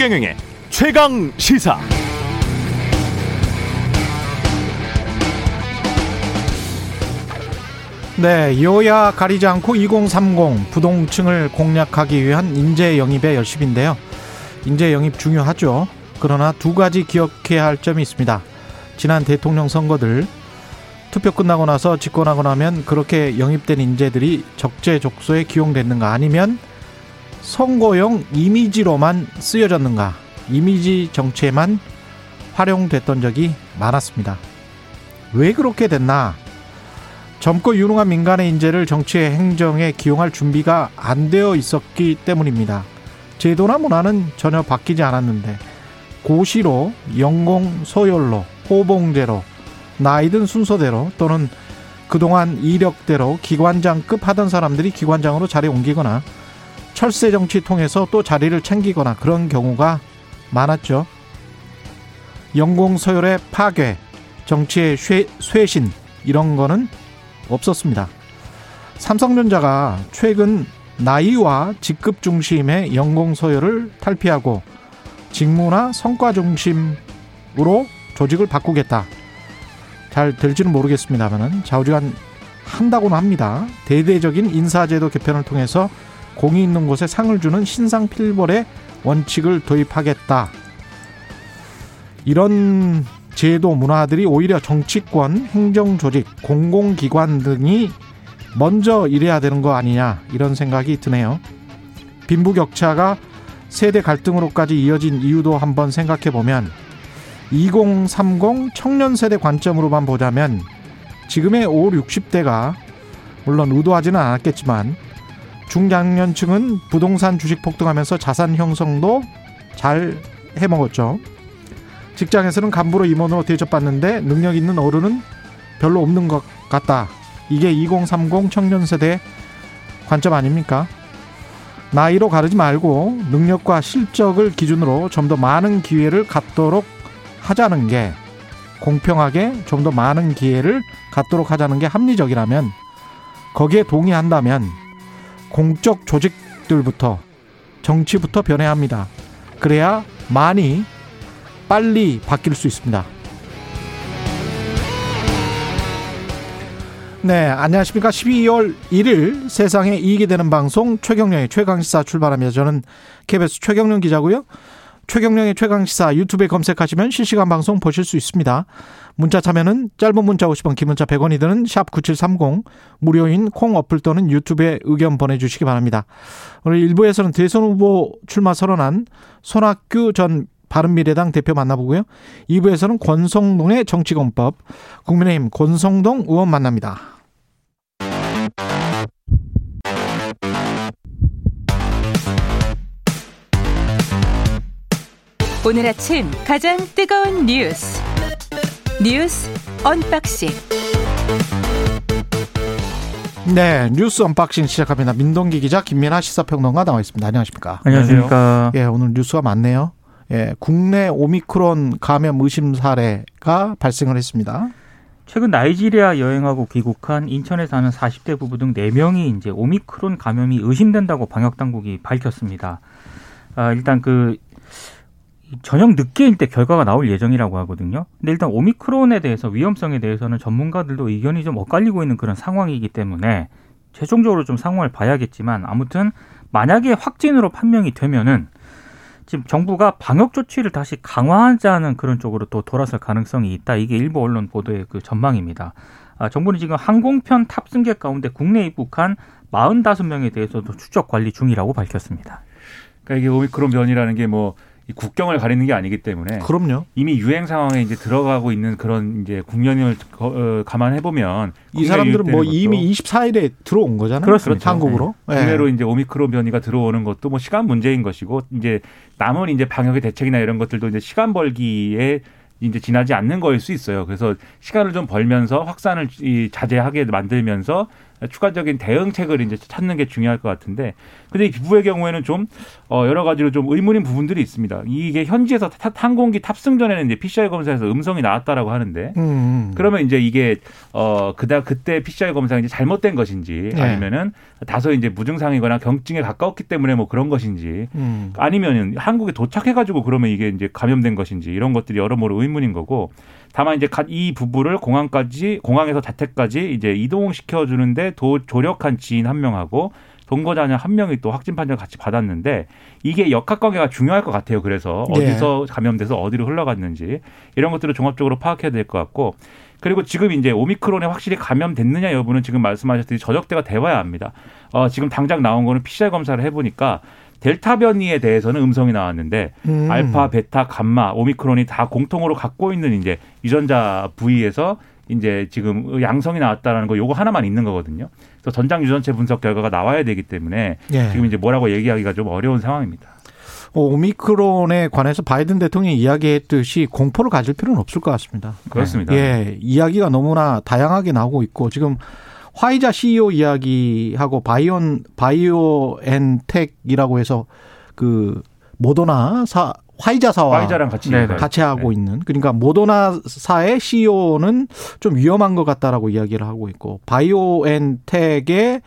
최경영의 최강 시사. 네, 여야 가리지 않고 2030 부동층을 공략하기 위한 인재 영입의 열심인데요. 인재 영입 중요하죠. 그러나 두 가지 기억해야 할 점이 있습니다. 지난 대통령 선거들 투표 끝나고 나서 집권하고 나면 그렇게 영입된 인재들이 적재적소에 기용됐는가 아니면 선거용 이미지로만 쓰여졌는가 이미지 정치에만 활용됐던 적이 많았습니다. 왜 그렇게 됐나? 젊고 유능한 민간의 인재를 정치의 행정에 기용할 준비가 안 되어 있었기 때문입니다. 제도나 문화는 전혀 바뀌지 않았는데 고시로 연공 소열로 호봉제로 나이든 순서대로 또는 그동안 이력대로 기관장급 하던 사람들이 기관장으로 자리 옮기거나 철새 정치 통해서 또 자리를 챙기거나 그런 경우가 많았죠. 연공 서열의 파괴, 정치의 쇠, 쇄신 이런 거는 없었습니다. 삼성전자가 최근 나이와 직급 중심의 연공 서열을 탈피하고 직무나 성과 중심으로 조직을 바꾸겠다. 잘 될지는 모르겠습니다만은 좌우지간 한다고는 합니다. 대대적인 인사제도 개편을 통해서 공이 있는 곳에 상을 주는 신상 필벌의 원칙을 도입하겠다. 이런 제도 문화들이 오히려 정치권, 행정조직, 공공기관 등이 먼저 일해야 되는 거 아니냐 이런 생각이 드네요. 빈부격차가 세대 갈등으로까지 이어진 이유도 한번 생각해 보면 2030 청년 세대 관점으로만 보자면 지금의 5, 60대가 물론 의도하지는 않았겠지만 중장년층은 부동산 주식 폭등하면서 자산 형성도 잘 해먹었죠. 직장에서는 간부로 임원으로 대접받는데 능력 있는 어른은 별로 없는 것 같다. 이게 2030 청년 세대 관점 아닙니까? 나이로 가르지 말고 능력과 실적을 기준으로 좀 더 많은 기회를 갖도록 하자는 게 공평하게 좀 더 많은 기회를 갖도록 하자는 게 합리적이라면 거기에 동의한다면 공적 조직들부터 정치부터 변해야 합니다. 그래야 많이 빨리 바뀔 수 있습니다. 네, 안녕하십니까. 12월 1일 세상에 이익이 되는 방송 최경령의 최강시사 출발합니다. 저는 KBS 최경령 기자고요. 최경령의 최강시사 유튜브에 검색하시면 실시간 방송 보실 수 있습니다. 문자 참여는 짧은 문자 50원, 긴 문자 100원이 드는 샵 9730 무료인 콩 어플 또는 유튜브에 의견 보내주시기 바랍니다. 오늘 1부에서는 대선 후보 출마 선언한 손학규 전 바른미래당 대표 만나보고요. 2부에서는 권성동의 정치공법, 국민의힘 권성동 의원 만납니다. 오늘 아침 가장 뜨거운 뉴스 뉴스 언박싱 네, 뉴스 언박싱 시작합니다. 민동기 기자, 김민하 시사평론가 나와 있습니다. 안녕하십니까? 안녕하십니까? 예, 오늘 뉴스가 많네요. 예, 국내 오미크론 감염 의심 사례가 발생을 했습니다. 최근 나이지리아 여행하고 귀국한 인천에 사는 40대 부부 등 4명이 이제 오미크론 감염이 의심된다고 방역 당국이 밝혔습니다. 아, 일단 그 저녁 늦게일 때 결과가 나올 예정이라고 하거든요. 근데 일단 오미크론에 대해서 위험성에 대해서는 전문가들도 의견이 좀 엇갈리고 있는 그런 상황이기 때문에 최종적으로 좀 상황을 봐야겠지만 아무튼 만약에 확진으로 판명이 되면은 지금 정부가 방역 조치를 다시 강화하자는 그런 쪽으로 또 돌아설 가능성이 있다. 이게 일부 언론 보도의 그 전망입니다. 아, 정부는 지금 항공편 탑승객 가운데 국내 입국한 45명에 대해서도 추적 관리 중이라고 밝혔습니다. 그러니까 이게 오미크론 변이라는 게뭐 국경을 가리는 게 아니기 때문에 그럼요. 이미 유행 상황에 이제 들어가고 있는 그런 이제 국면을 어, 감안해 보면 이 사람들은 뭐 이미 24일에 들어온 거잖아요. 그렇습니다. 한국으로 네. 국내로 이제 오미크론 변이가 들어오는 것도 뭐 시간 문제인 것이고 이제 남은 이제 방역의 대책이나 이런 것들도 이제 시간 벌기에 이제 지나지 않는 거일 수 있어요. 그래서 시간을 좀 벌면서 확산을 자제하게 만들면서 추가적인 대응책을 이제 찾는 게 중요할 것 같은데 근데 이 기부의 경우에는 좀 어, 여러 가지로 좀 의문인 부분들이 있습니다. 이게 현지에서 타, 항공기 탑승 전에는 이제 PCR 검사에서 음성이 나왔다라고 하는데 음. 그러면 이제 이게 어 그다 그때 PCR 검사가 이제 잘못된 것인지 네. 아니면은 다소 이제 무증상이거나 경증에 가까웠기 때문에 뭐 그런 것인지 음. 아니면은 한국에 도착해 가지고 그러면 이게 이제 감염된 것인지 이런 것들이 여러모로 의문인 거고 다만 이제 가- 이 부부를 공항까지 공항에서 자택까지 이제 이동시켜 주는데 도 조력한 지인 한 명하고 동거자녀 한 명이 또 확진 판정을 같이 받았는데 이게 역학관계가 중요할 것 같아요. 그래서 네. 어디서 감염돼서 어디로 흘러갔는지 이런 것들을 종합적으로 파악해야 될 것 같고 그리고 지금 이제 오미크론에 확실히 감염됐느냐 여부는 지금 말씀하셨듯이 저적대가 돼봐야 합니다. 어, 지금 당장 나온 거는 PCR 검사를 해보니까 델타 변이에 대해서는 음성이 나왔는데 음. 알파, 베타, 감마, 오미크론이 다 공통으로 갖고 있는 이제 유전자 부위에서 이제 지금 양성이 나왔다라는 거 요거 하나만 있는 거거든요. 그래서 전장 유전체 분석 결과가 나와야 되기 때문에 예. 지금 이제 뭐라고 얘기하기가 좀 어려운 상황입니다. 어, 오미크론에 관해서 바이든 대통령이 이야기했듯이 공포를 가질 필요는 없을 것 같습니다. 그렇습니다. 예, 이야기가 너무나 다양하게 나오고 있고 지금 화이자 CEO 이야기하고 바이온 바이오엔텍이라고 해서 그 모더나 사 화이자사와 화이자랑 같이 네, 같이. 하고 네. 있는 그러니까 모더나사의 CEO는 좀 위험한 것 같다라고 이야기를 하고 있고 바이오엔텍의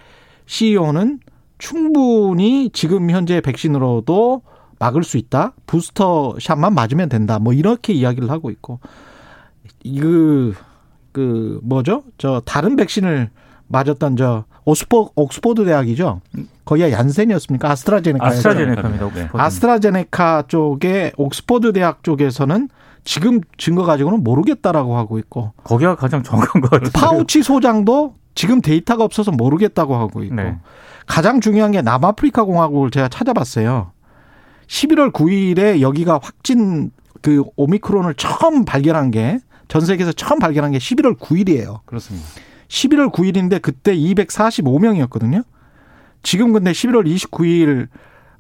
CEO는 충분히 지금 현재 백신으로도 막을 수 있다. 부스터 샷만 맞으면 된다. 뭐 이렇게 이야기를 하고 있고 이그 그 뭐죠? 저 다른 백신을 맞았던 저 오스포 옥스포드 대학이죠. 거기가 얀센이었습니까? 아스트라제네카. 아스트라제네카입니다. 네. 옥스퍼드는. 아스트라제네카 쪽에 옥스퍼드 대학 쪽에서는 지금 증거 가지고는 모르겠다라고 하고 있고 거기가 가장 정확한 것 같아요. 파우치 소장도 지금 데이터가 없어서 모르겠다고 하고 있고 네. 가장 중요한 게 남아프리카 공화국을 제가 찾아봤어요. 11월 9일에 여기가 확진 그 오미크론을 처음 발견한 게 전 세계에서 처음 발견한 게 11월 9일이에요. 그렇습니다. 11월 9일인데 그때 245명이었거든요. 지금 근데 11월 29일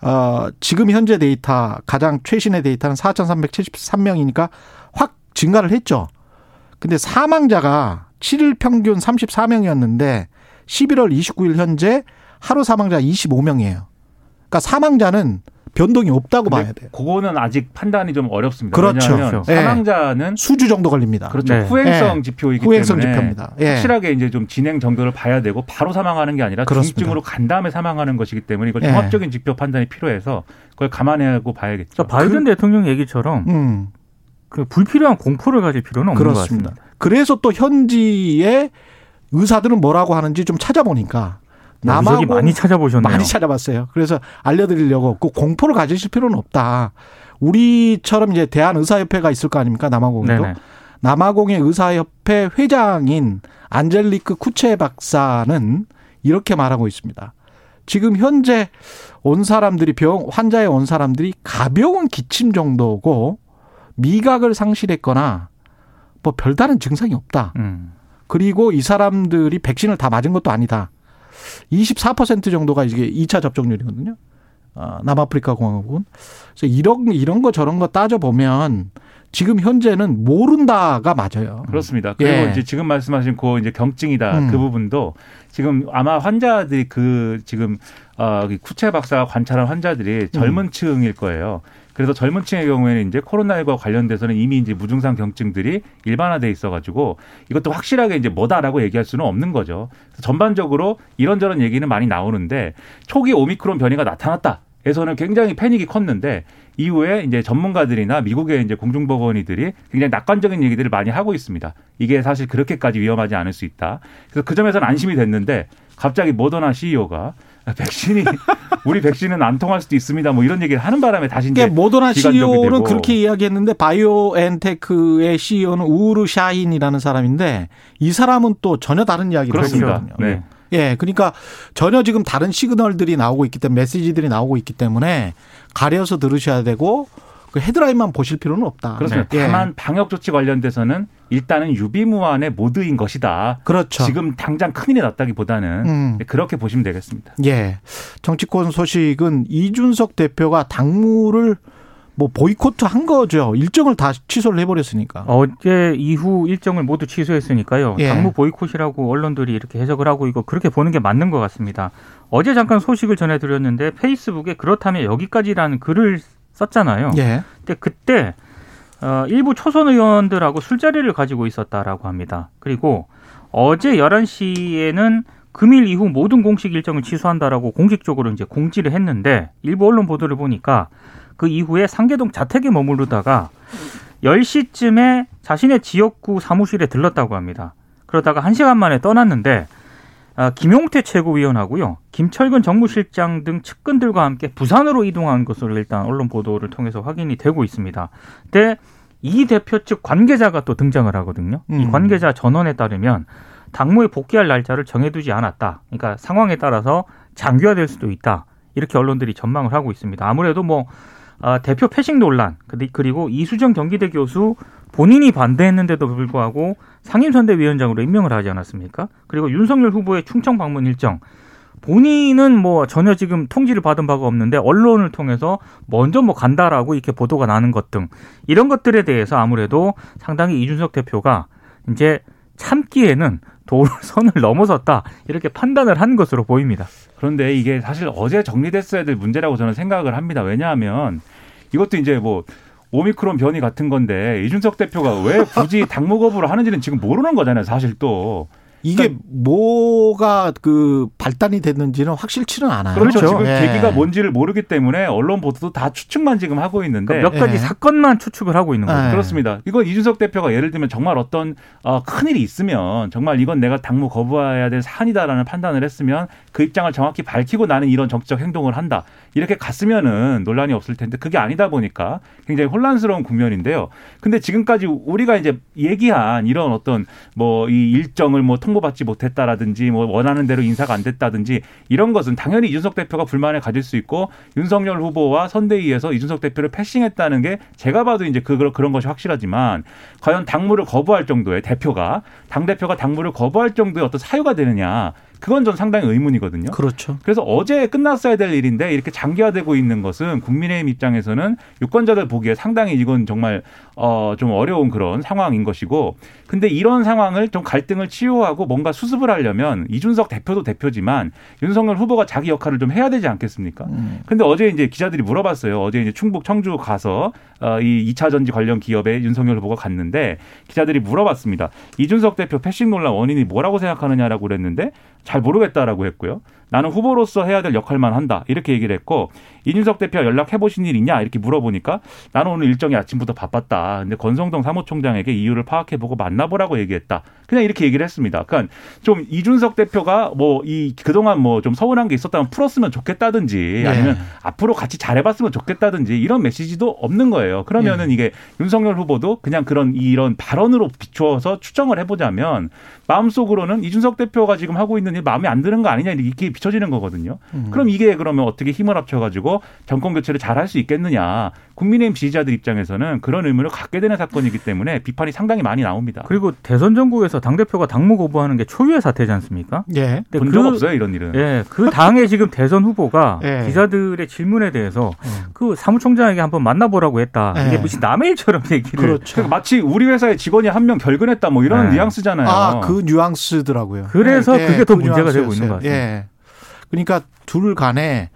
어 지금 현재 데이터 가장 최신의 데이터는 4,373명이니까 확 증가를 했죠. 근데 사망자가 7일 평균 34명이었는데 11월 29일 현재 하루 사망자 25명이에요. 그러니까 사망자는 변동이 없다고 봐야 돼요. 그거는 아직 판단이 좀 어렵습니다. 그렇죠. 왜냐하면 예. 사망자는 수주 정도 걸립니다. 그렇죠. 네. 후행성 예. 지표이기 후행성 때문에 지표입니다. 예. 확실하게 이제 좀 진행 정도를 봐야 되고 바로 사망하는 게 아니라 그렇습니다. 중증으로 간 다음에 사망하는 것이기 때문에 이걸 예. 종합적인 지표 판단이 필요해서 그걸 감안하고 봐야겠죠. 그러니까 바이든 대통령 얘기처럼 음. 그 불필요한 공포를 가질 필요는 없는 것 그렇습니다. 같습니다. 그래서 또 현지의 의사들은 뭐라고 하는지 좀 찾아보니까 남하고 많이 찾아보셨네요. 많이 찾아봤어요. 그래서 알려드리려고 그 공포를 가지실 필요는 없다. 우리처럼 이제 대한의사협회가 있을 거 아닙니까 남아공에도 네네. 남아공의 의사협회 회장인 안젤리크 쿠체 박사는 이렇게 말하고 있습니다. 지금 현재 온 사람들이 병 환자에 온 사람들이 가벼운 기침 정도고 미각을 상실했거나 뭐 별다른 증상이 없다. 음. 그리고 이 사람들이 백신을 다 맞은 것도 아니다. 24% 정도가 이게 2차 접종률이거든요. 아, 남아프리카 공화국은. 그래서 이런 이런 거 저런 거 따져 보면 지금 현재는 모른다가 맞아요. 그렇습니다. 그리고 예. 이제 지금 말씀하신 그 이제 경증이다 음. 그 부분도 지금 아마 환자들이 그 지금 어 쿠체 박사가 관찰한 환자들이 젊은 층일 거예요. 그래서 젊은 층의 경우에는 이제 코로나19와 관련돼서는 이미 이제 무증상 경증들이 일반화돼 있어가지고 이것도 확실하게 이제 뭐다라고 얘기할 수는 없는 거죠. 그래서 전반적으로 이런저런 얘기는 많이 나오는데 초기 오미크론 변이가 나타났다. 에서는 굉장히 패닉이 컸는데 이후에 이제 전문가들이나 미국의 이제 공중보건의들이 굉장히 낙관적인 얘기들을 많이 하고 있습니다. 이게 사실 그렇게까지 위험하지 않을 수 있다. 그래서 그 점에서는 안심이 됐는데 갑자기 모더나 CEO가 백신이 우리 백신은 안 통할 수도 있습니다. 뭐 이런 얘기를 하는 바람에 다시 이제 그러니까 모더나 CEO는. 그렇게 이야기했는데 바이오엔테크의 CEO는 우르 샤힌이라는 사람인데 이 사람은 또 전혀 다른 이야기를. 하거든요. 네. 예, 그러니까 전혀 지금 다른 시그널들이 나오고 있기 때문에 메시지들이 나오고 있기 때문에 가려서 들으셔야 되고 그 헤드라인만 보실 필요는 없다. 그렇습니다. 예. 다만 방역 조치 관련돼서는 일단은 유비무환의 모드인 것이다. 그렇죠. 지금 당장 큰일이 났다기보다는 음. 그렇게 보시면 되겠습니다. 예. 정치권 소식은 이준석 대표가 당무를 뭐 보이콧 한 거죠. 일정을 다 취소를 해버렸으니까. 어제 이후 일정을 모두 취소했으니까요. 예. 당무 보이콧이라고 언론들이 이렇게 해석을 하고 이거 그렇게 보는 게 맞는 것 같습니다. 어제 잠깐 소식을 전해드렸는데 페이스북에 그렇다면 여기까지라는 글을 썼잖아요. 예. 근데 그때 어, 일부 초선 의원들하고 술자리를 가지고 있었다라고 합니다. 그리고 어제 11시에는 금일 이후 모든 공식 일정을 취소한다라고 공식적으로 이제 공지를 했는데 일부 언론 보도를 보니까 그 이후에 상계동 자택에 머무르다가 10시쯤에 자신의 지역구 사무실에 들렀다고 합니다. 그러다가 1시간 만에 떠났는데 아, 김용태 최고위원하고요. 김철근 정무실장 등 측근들과 함께 부산으로 이동한 것으로 일단 언론 보도를 통해서 확인이 되고 있습니다. 근데 이 대표 측 관계자가 또 등장을 하거든요. 이 음. 관계자 전원에 따르면 당무에 복귀할 날짜를 정해두지 않았다. 그러니까 상황에 따라서 장기화될 수도 있다. 이렇게 언론들이 전망을 하고 있습니다. 아무래도 뭐 아, 대표 패싱 논란 그리고 이수정 경기대 교수 본인이 반대했는데도 불구하고 상임선대위원장으로 임명을 하지 않았습니까? 그리고 윤석열 후보의 충청 방문 일정 본인은 뭐 전혀 지금 통지를 받은 바가 없는데 언론을 통해서 먼저 뭐 간다라고 이렇게 보도가 나는 것 등 이런 것들에 대해서 아무래도 상당히 이준석 대표가 이제 참기에는 도를 선을 넘어섰다 이렇게 판단을 한 것으로 보입니다. 그런데 이게 사실 어제 정리됐어야 될 문제라고 저는 생각을 합니다. 왜냐하면 이것도 이제 뭐 오미크론 변이 같은 건데 이준석 대표가 왜 굳이 당무 거부를 하는지는 지금 모르는 거잖아요. 사실 또. 이게 뭐가 그 발단이 됐는지는 확실치는 않아요. 그렇죠. 그렇죠. 지금 예. 계기가 뭔지를 모르기 때문에 언론 보도도 다 추측만 지금 하고 있는데 그러니까 몇 가지 예. 사건만 추측을 하고 있는 거죠. 예. 그렇습니다. 이건 이준석 대표가 예를 들면 정말 어떤 어, 큰 일이 있으면 정말 이건 내가 당무 거부해야 될 사안이다라는 판단을 했으면 그 입장을 정확히 밝히고 나는 이런 정치적 행동을 한다. 이렇게 갔으면은 논란이 없을 텐데 그게 아니다 보니까 굉장히 혼란스러운 국면인데요. 근데 지금까지 우리가 이제 얘기한 이런 어떤 뭐 이 일정을 뭐 통 보받지 못했다라든지 뭐 원하는 대로 인사가 안 됐다든지 이런 것은 당연히 이준석 대표가 불만을 가질 수 있고 윤석열 후보와 선대위에서 이준석 대표를 패싱했다는 게 제가 봐도 이제 그 그런 것이 확실하지만 과연 당무를 거부할 정도의 대표가 당 대표가 당무를 거부할 정도의 어떤 사유가 되느냐 그건 전 상당히 의문이거든요. 그렇죠. 그래서 어제 끝났어야 될 일인데 이렇게 장기화되고 있는 것은 국민의힘 입장에서는 유권자들 보기에 상당히 이건 정말 어 좀 어려운 그런 상황인 것이고 근데 이런 상황을 좀 갈등을 치유하고 뭔가 수습을 하려면 이준석 대표도 대표지만 윤석열 후보가 자기 역할을 좀 해야 되지 않겠습니까? 음. 근데 어제 이제 기자들이 물어봤어요. 어제 이제 충북 청주 가서 어, 이 2차 전지 관련 기업에 윤석열 후보가 갔는데 기자들이 물어봤습니다. 이준석 대표 패싱 논란 원인이 뭐라고 생각하느냐라고 그랬는데 잘 모르겠다라고 했고요. 나는 후보로서 해야 될 역할만 한다. 이렇게 얘기를 했고 이준석 대표와 연락해 보신 일 있냐? 이렇게 물어보니까 나는 오늘 일정이 아침부터 바빴다. 근데 권성동 사무총장에게 이유를 파악해 보고 만나보라고 얘기했다. 그냥 이렇게 얘기를 했습니다. 그러니까 좀 이준석 대표가 뭐 이 그동안 뭐 좀 서운한 게 있었다면 풀었으면 좋겠다든지 네. 아니면 앞으로 같이 잘해봤으면 좋겠다든지 이런 메시지도 없는 거예요. 그러면은 이게 윤석열 후보도 그냥 그런 이런 발언으로 비추어서 추정을 해보자면 마음속으로는 이준석 대표가 지금 하고 있는 일 마음에 안 드는 거 아니냐 이렇게 비춰지는 거거든요. 음. 그럼 이게 그러면 어떻게 힘을 합쳐가지고 정권 교체를 잘 할 수 있겠느냐. 국민의힘 지지자들 입장에서는 그런 의문을 갖게 되는 사건이기 때문에 비판이 상당히 많이 나옵니다. 그리고 대선 전국에서 당 대표가 당무 거부하는 게 초유의 사태지 않습니까? 예. 근데 본적 없어요 이런 일은. 예, 그 당의 지금 대선 후보가 예. 기자들의 질문에 대해서 음. 그 사무총장에게 한번 만나보라고 했다. 예. 이게 무슨 남의 일처럼 얘기를. 그렇죠. 그러니까 마치 우리 회사의 직원이 한 명 결근했다 뭐 이런 네. 뉘앙스잖아요. 아, 그 뉘앙스더라고요. 그래서 예, 그게 더 그 문제가 되고 뉘앙스였어요. 있는 것. 예. 그러니까 둘 간에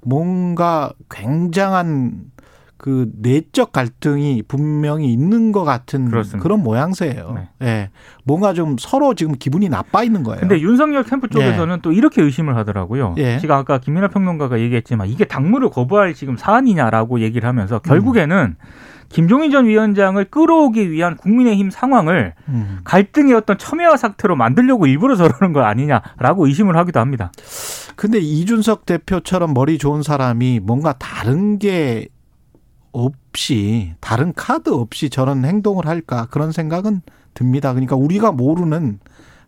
뭔가 굉장한 그 내적 갈등이 분명히 있는 것 같은 그렇습니다. 그런 모양새예요. 예. 뭔가 좀 서로 지금 기분이 나빠 있는 거예요. 근데 윤석열 캠프 쪽에서는 또 이렇게 의심을 하더라고요. 예. 제가 아까 김민하 평론가가 얘기했지만 이게 당무를 거부할 지금 사안이냐라고 얘기를 하면서 결국에는 김종인 전 위원장을 끌어오기 위한 국민의힘 상황을 음. 갈등의 어떤 첨예화 상태로 만들려고 일부러 저러는 거 아니냐라고 의심을 하기도 합니다. 근데 이준석 대표처럼 머리 좋은 사람이 뭔가 다른 게 없이 다른 카드 없이 저런 행동을 할까 그런 생각은 듭니다. 그러니까 우리가 모르는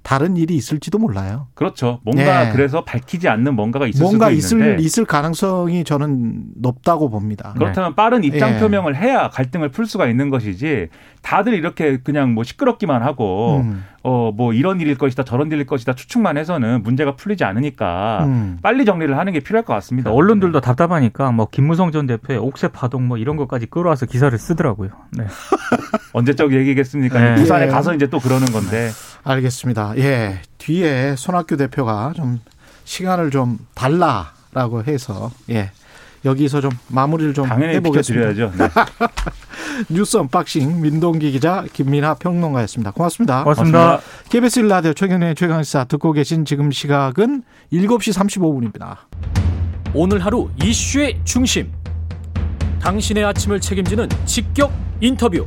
다른 일이 있을지도 몰라요. 그렇죠. 뭔가 예. 그래서 밝히지 않는 뭔가가 있을 뭔가 수도 있는데 있을 있을 가능성이 저는 높다고 봅니다. 그렇다면 빠른 입장 예. 표명을 해야 갈등을 풀 수가 있는 것이지 다들 이렇게 그냥 뭐 시끄럽기만 하고 음. 어, 뭐 이런 일일 것이다, 저런 일일 것이다 추측만 해서는 문제가 풀리지 않으니까 음. 빨리 정리를 하는 게 필요할 것 같습니다. 언론들도 답답하니까 뭐 김무성 전 대표의 옥새 파동 뭐 이런 것까지 끌어와서 기사를 쓰더라고요. 네. 언제적 얘기겠습니까? 네. 부산에 예. 가서 이제 또 그러는 건데. 알겠습니다. 예. 뒤에 손학규 대표가 좀 시간을 좀 달라라고 해서 예. 여기서 좀 마무리를 좀 당연히 해보겠습니다. 비켜드려야죠. 네. 뉴스 언박싱 민동기 기자 김민하 평론가였습니다. 고맙습니다. 고맙습니다. KBS 1라디오 최경영의 최강시사 듣고 계신 지금 시각은 7시 35분입니다. 오늘 하루 이슈의 중심. 당신의 아침을 책임지는 직격 인터뷰.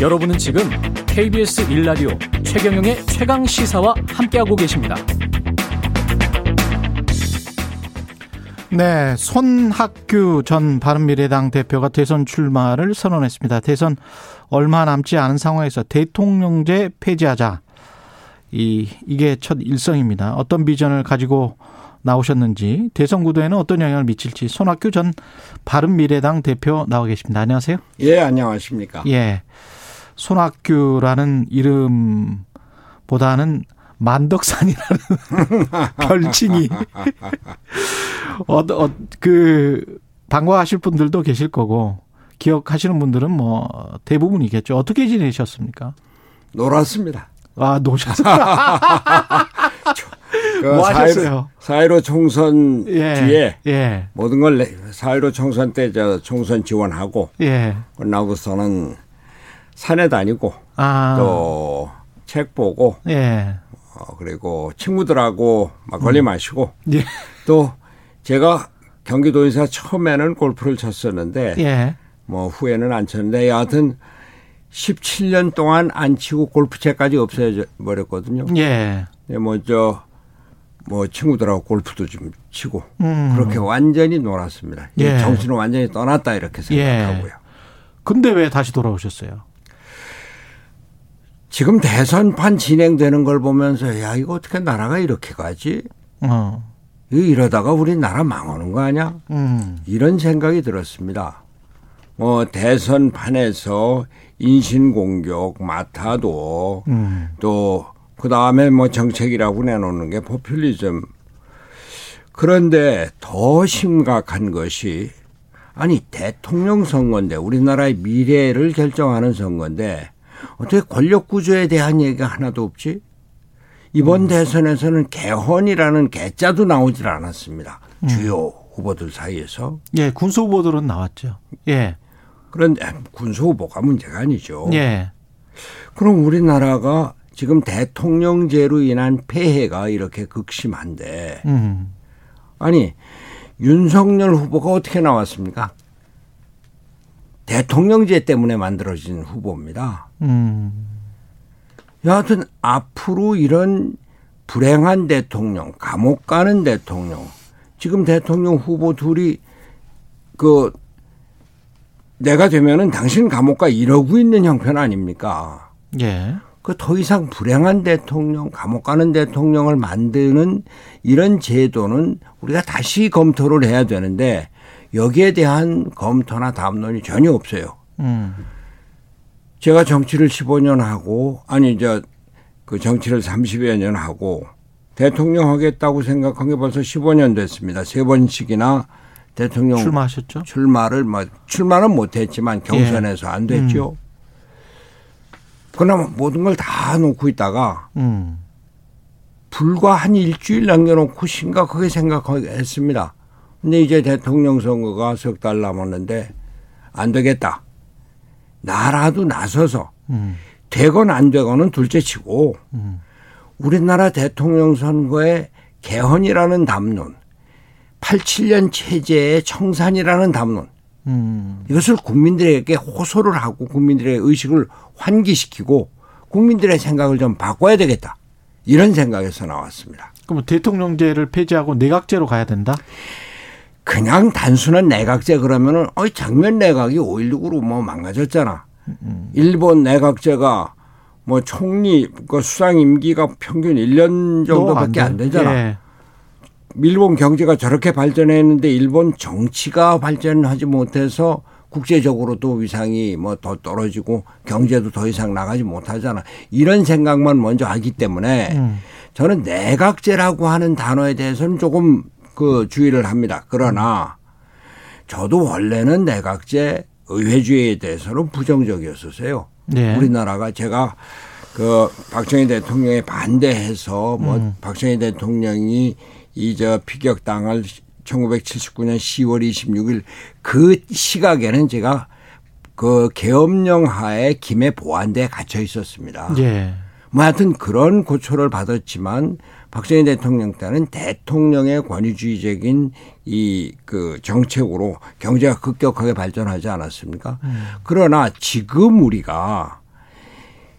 여러분은 지금 KBS 1라디오 최경영의 최강 시사와 함께하고 계십니다. 네, 손학규 전 바른미래당 대표가 대선 출마를 선언했습니다. 대선 얼마 남지 않은 상황에서 대통령제 폐지하자. 이 이게 첫 일성입니다. 어떤 비전을 가지고 나오셨는지 대선 구도에는 어떤 영향을 미칠지 손학규 전 바른미래당 대표 나와 계십니다. 안녕하세요. 예, 안녕하십니까. 예. 손학규라는 이름보다는 만덕산이라는 별칭이 어, 어, 그 반가워하실 분들도 계실 거고 기억하시는 분들은 뭐 대부분이겠죠. 어떻게 지내셨습니까? 놀았습니다. 아 노셨어요. 그 뭐 하셨어요? 사일오 총선 예. 뒤에 예. 모든 걸 사일오 총선 때 저 총선 지원하고 예. 끝나고서는 산에 다니고 아. 또책 보고 예. 어, 그리고 친구들하고 막걸리 마시고 예. 또 제가 경기도 인사 처음에는 골프를 쳤었는데 예. 뭐 후에는 안 쳤는데 여하튼 17년 동안 안 치고 골프채까지 없어져 버렸거든요. 예. 먼저 뭐 친구들하고 골프도 좀 치고 음. 그렇게 완전히 놀았습니다. 이 예. 정신은 완전히 떠났다 이렇게 생각하고요. 근데 왜 다시 돌아오셨어요? 지금 대선판 진행되는 걸 보면서 야 이거 어떻게 나라가 이렇게 가지? 어. 이러다가 우리 나라 망하는 거 아니야? 음. 이런 생각이 들었습니다. 뭐 대선판에서 인신공격 맡아도 음. 또그 다음에 뭐 정책이라고 내놓는 게 포퓰리즘. 그런데 더 심각한 것이 아니 대통령 선거인데 우리나라의 미래를 결정하는 선거인데 어떻게 권력 구조에 대한 얘기가 하나도 없지? 이번 대선에서는 개헌이라는 개자도 나오질 않았습니다. 주요 후보들 사이에서. 예, 군수 후보들은 나왔죠. 예. 그런데 군수 후보가 문제가 아니죠. 예. 그럼 우리나라가 지금 대통령제로 인한 폐해가 이렇게 극심한데 음. 아니 윤석열 후보가 어떻게 나왔습니까? 대통령제 때문에 만들어진 후보입니다. 음. 여하튼 앞으로 이런 불행한 대통령, 감옥 가는 대통령, 지금 대통령 후보 둘이 그 내가 되면은 당신 감옥 가 이러고 있는 형편 아닙니까? 예. 그 더 이상 불행한 대통령, 감옥 가는 대통령을 만드는 이런 제도는 우리가 다시 검토를 해야 되는데 여기에 대한 검토나 담론이 전혀 없어요. 음. 제가 정치를 15년 하고 아니 저 그 정치를 30여 년 하고 대통령 하겠다고 생각한 게 벌써 15년 됐습니다. 세 번씩이나 대통령 출마하셨죠? 출마를 뭐 출마는 못했지만 경선에서 안 됐죠. 그나마 모든 걸 다 놓고 있다가 음. 불과 한 일주일 남겨놓고 심각하게 생각했습니다. 근데 이제 대통령 선거가 석 달 남았는데 안 되겠다. 나라도 나서서 음. 되건 안 되건은 둘째치고 음. 우리나라 대통령 선거에 개헌이라는 담론, 87년 체제의 청산이라는 담론 음. 이것을 국민들에게 호소를 하고 국민들의 의식을 환기시키고 국민들의 생각을 좀 바꿔야 되겠다. 이런 생각에서 나왔습니다. 그럼 대통령제를 폐지하고 내각제로 가야 된다? 그냥 단순한 내각제 그러면은 어이 장면 내각이 5.16으로 뭐 망가졌잖아. 일본 내각제가 뭐 총리 그 수상 임기가 평균 1년 정도밖에 안 되잖아. 예. 일본 경제가 저렇게 발전했는데 일본 정치가 발전하지 못해서 국제적으로도 위상이 뭐 더 떨어지고 경제도 더 이상 나가지 못하잖아. 이런 생각만 먼저 하기 때문에 음. 저는 내각제라고 하는 단어에 대해서는 조금 그 주의를 합니다. 그러나 저도 원래는 내각제 의회주의에 대해서는 부정적이었었어요. 네. 우리나라가 제가 그 박정희 대통령에 반대해서 뭐 박정희 대통령이 이 저 피격당할 1979년 10월 26일 그 시각에는 제가 그 계엄령 하에 김해 보안대에 갇혀 있었습니다. 예. 뭐 하여튼 그런 고초를 받았지만 박정희 대통령 때는 대통령의 권위주의적인 이 그 정책으로 경제가 급격하게 발전하지 않았습니까? 그러나 지금 우리가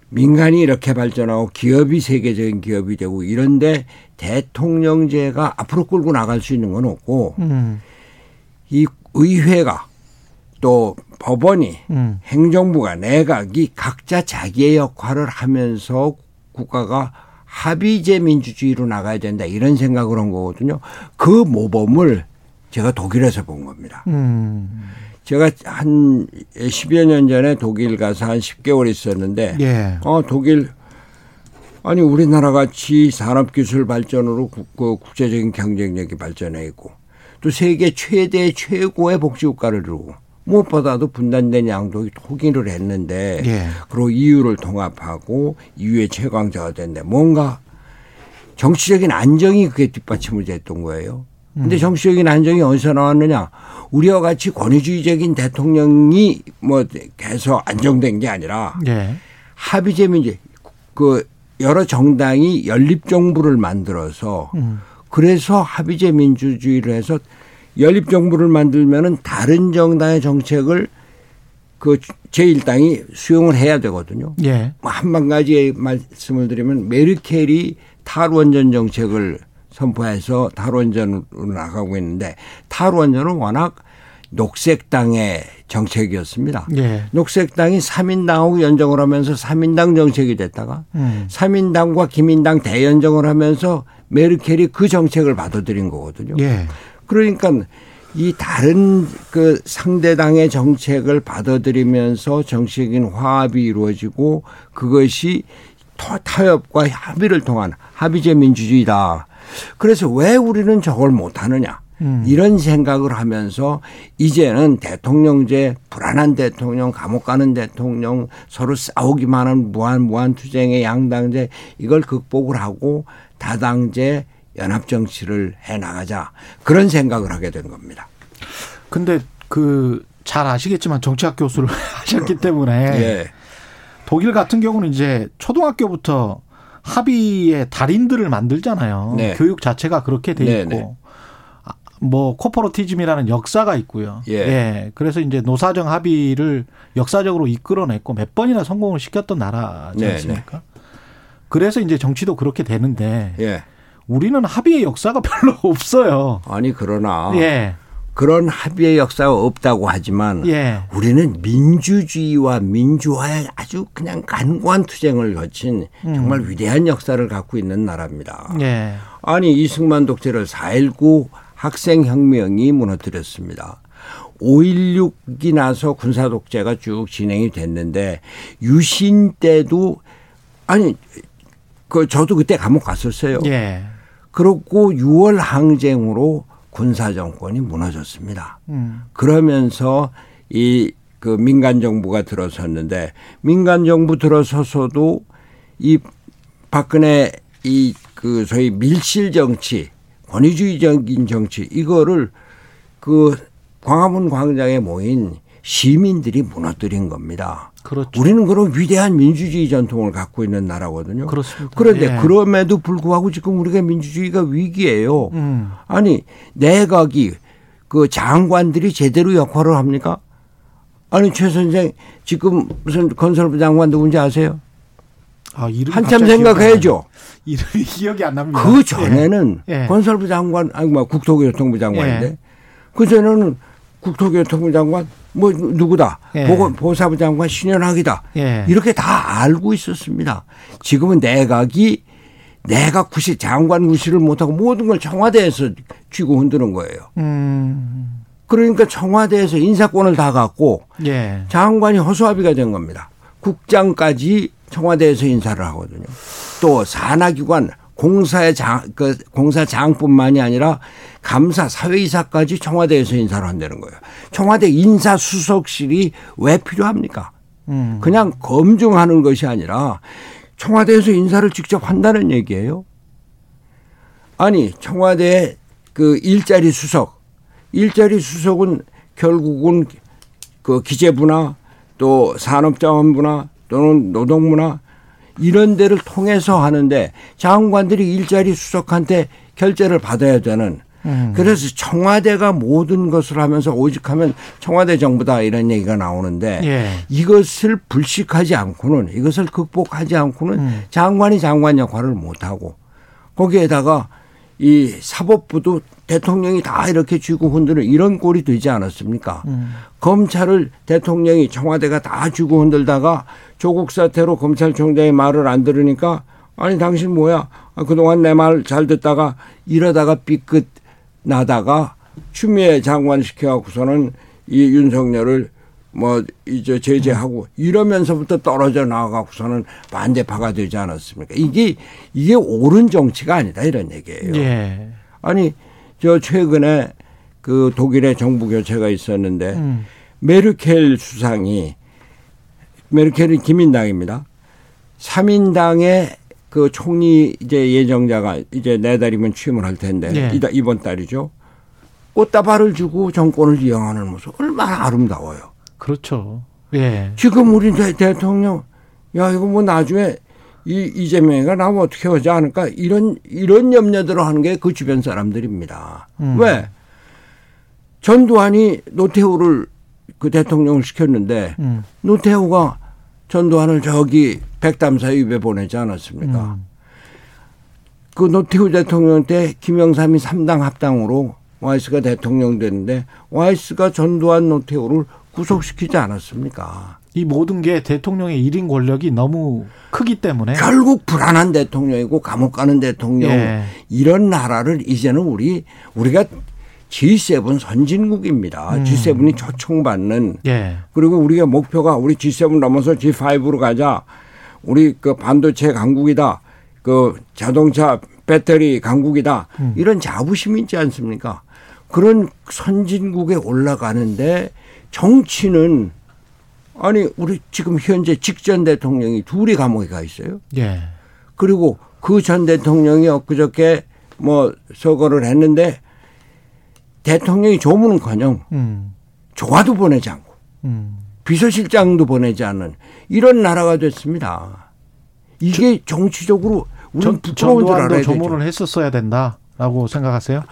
민간이 이렇게 발전하고 기업이 세계적인 기업이 되고 이런데 대통령제가 앞으로 끌고 나갈 수 있는 건 없고 음. 이 의회가 또 법원이 음. 행정부가 내각이 각자 자기의 역할을 하면서 국가가 합의제 민주주의로 나가야 된다 이런 생각을 한 거거든요. 그 모범을 제가 독일에서 본 겁니다. 음. 제가 한 10여 년 전에 독일 가서 한 10개월 있었는데 예. 어 독일 아니 우리나라 같이 산업기술 발전으로 국, 그 국제적인 경쟁력이 발전해 있고 또 세계 최대 최고의 복지국가를 이루고 무엇보다도 분단된 양독이 통일을 했는데 예. 그리고 EU를 통합하고 EU의 최강자가 됐는데 뭔가 정치적인 안정이 그게 뒷받침을 됐던 거예요. 근데 정치적인 안정이 어디서 나왔느냐? 우리와 같이 권위주의적인 대통령이 뭐 계속 안정된 게 아니라 예. 합의제 민주 그 여러 정당이 연립 정부를 만들어서 음. 그래서 합의제 민주주의를 해서 연립 정부를 만들면은 다른 정당의 정책을 그 제1당이 수용을 해야 되거든요. 예. 뭐 한만 가지 말씀을 드리면 메르켈이 탈원전 정책을 선포해서 탈원전으로 나가고 있는데 탈원전은 워낙 녹색당의 정책이었습니다. 예. 녹색당이 3인당하고 연정을 하면서 3인당 정책이 됐다가 음. 3인당과 김인당 대연정을 하면서 메르켈이 그 정책을 받아들인 거거든요. 예. 그러니까 이 다른 그 상대당의 정책을 받아들이면서 정치적인 화합이 이루어지고 그것이 타- 타협과 합의를 통한 합의제 민주주의다. 그래서 왜 우리는 저걸 못하느냐. 음. 이런 생각을 하면서 이제는 대통령제 불안한 대통령 감옥 가는 대통령 서로 싸우기만 하는 무한 무한 투쟁의 양당제 이걸 극복을 하고 다당제 연합 정치를 해 나가자 그런 생각을 하게 된 겁니다. 근데 그 잘 아시겠지만 정치학 교수를 하셨기 때문에 예. 독일 같은 경우는 이제 초등학교부터 합의의 달인들을 만들잖아요. 네. 교육 자체가 그렇게 돼 네, 있고 네. 아, 뭐 코퍼러티즘이라는 역사가 있고요. 예. 그래서 이제 노사정 합의를 역사적으로 이끌어냈고 몇 번이나 성공을 시켰던 나라지 네, 않습니까? 그래서 이제 정치도 그렇게 되는데 예. 우리는 합의의 역사가 별로 없어요. 아니 그러나 예. 그런 합의의 역사가 없다고 하지만 예. 우리는 민주주의와 민주화의 아주 그냥 간고한 투쟁을 거친 정말 위대한 역사를 갖고 있는 나라입니다. 예. 아니 이승만 독재를 4.19 학생혁명이 무너뜨렸습니다. 5.16이 나서 군사독재가 쭉 진행이 됐는데 유신 때도 아니 그 저도 그때 감옥 갔었어요. 예. 그렇고 6월 항쟁으로 군사 정권이 무너졌습니다. 음. 그러면서 이 그 민간 정부가 들어섰는데 민간 정부 들어서서도 이 박근혜 이 그 소위 밀실 정치, 권위주의적인 정치 이거를 그 광화문 광장에 모인 시민들이 무너뜨린 겁니다. 그렇죠. 우리는 그런 위대한 민주주의 전통을 갖고 있는 나라거든요. 그렇습니다. 그런데 예. 그럼에도 불구하고 지금 우리가 민주주의가 위기예요. 음. 아니 내각이 그 장관들이 제대로 역할을 합니까? 아니 최 선생 지금 무슨 건설부 장관 누군지 아세요? 아, 이름 한참 생각해야죠. 이름이 기억이 안 납니다. 그 전에는 예. 예. 건설부 장관 아니 뭐 국토교통부 장관인데 예. 그 전에는 국토교통부 장관 뭐 누구다 예. 보건 보사부 장관 신현학이다 예. 이렇게 다 알고 있었습니다. 지금은 내각이 내각 구실 장관 구실을 못하고 모든 걸 청와대에서 쥐고 흔드는 거예요. 음. 그러니까 청와대에서 인사권을 다 갖고 예. 장관이 허수아비가 된 겁니다. 국장까지 청와대에서 인사를 하거든요. 또 산하기관 공사의 장, 그 공사 장뿐만이 아니라 감사 사회이사까지 청와대에서 인사를 한다는 거예요. 청와대 인사수석실이 왜 필요합니까? 음. 그냥 검증하는 것이 아니라 청와대에서 인사를 직접 한다는 얘기예요. 아니 청와대 그 일자리 수석, 일자리 수석은 결국은 그 기재부나 또 산업자원부나 또는 노동부나 이런 데를 통해서 하는데 장관들이 일자리 수석한테 결제를 받아야 되는 음. 그래서 청와대가 모든 것을 하면서 오직 하면 청와대 정부다 이런 얘기가 나오는데 예. 이것을 불식하지 않고는 이것을 극복하지 않고는 음. 장관이 장관 역할을 못하고 거기에다가 이 사법부도 대통령이 다 이렇게 쥐고 흔드는 이런 꼴이 되지 않았습니까? 음. 검찰을 대통령이 청와대가 다 쥐고 흔들다가 조국 사태로 검찰총장의 말을 안 들으니까 아니 당신 뭐야 아, 그동안 내 말 잘 듣다가 이러다가 삐끗 나다가 추미애 장관 시켜갖고서는 이 윤석열을 뭐 이제 제재하고 이러면서부터 떨어져 나가고서는 반대파가 되지 않았습니까? 이게 이게 옳은 정치가 아니다 이런 얘기예요. 예. 아니 저 최근에 그 독일의 정부 교체가 있었는데 음. 메르켈 수상이 메르켈은 기민당입니다. 3인당의 그 총리 이제 예정자가 이제 내달이면 취임을 할 텐데 네. 이번 달이죠. 꽃다발을 주고 정권을 이용하는 모습 얼마나 아름다워요. 그렇죠. 예. 지금 우리 대, 대통령 야 이거 뭐 나중에 이 이재명이가 나면 어떻게 하지 않을까 이런 이런 염려들을 하는 게 그 주변 사람들입니다. 음. 왜 전두환이 노태우를 그 대통령을 시켰는데 음. 노태우가 전두환을 저기 백담사 입에 보내지 않았습니까? 음. 그 노태우 대통령 때 김영삼이 삼당 합당으로 와이스가 대통령 됐는데 와이스가 전두환 노태우를 구속시키지 않았습니까? 이 모든 게 대통령의 일인 권력이 너무 크기 때문에 결국 불안한 대통령이고 감옥 가는 대통령 예. 이런 나라를 이제는 우리 우리가 G7 선진국입니다. 음. G7이 초청받는 예. 그리고 우리가 목표가 우리 G7 넘어서 G5로 가자. 우리 그 반도체 강국이다. 그 자동차 배터리 강국이다. 음. 이런 자부심이 있지 않습니까? 그런 선진국에 올라가는데 정치는 아니 우리 지금 현재 직전 대통령이 둘이 감옥에 가 있어요. 예. 그리고 그 전 대통령이 엊그저께 뭐 서거를 했는데 대통령이 조문은커녕 음. 조화도 보내지 않고 음. 비서실장도 보내지 않는 이런 나라가 됐습니다. 이게 정치적으로 우리는 전, 부끄러운 줄 알아야 되죠. 조문을 했었어야 된다라고 생각하세요?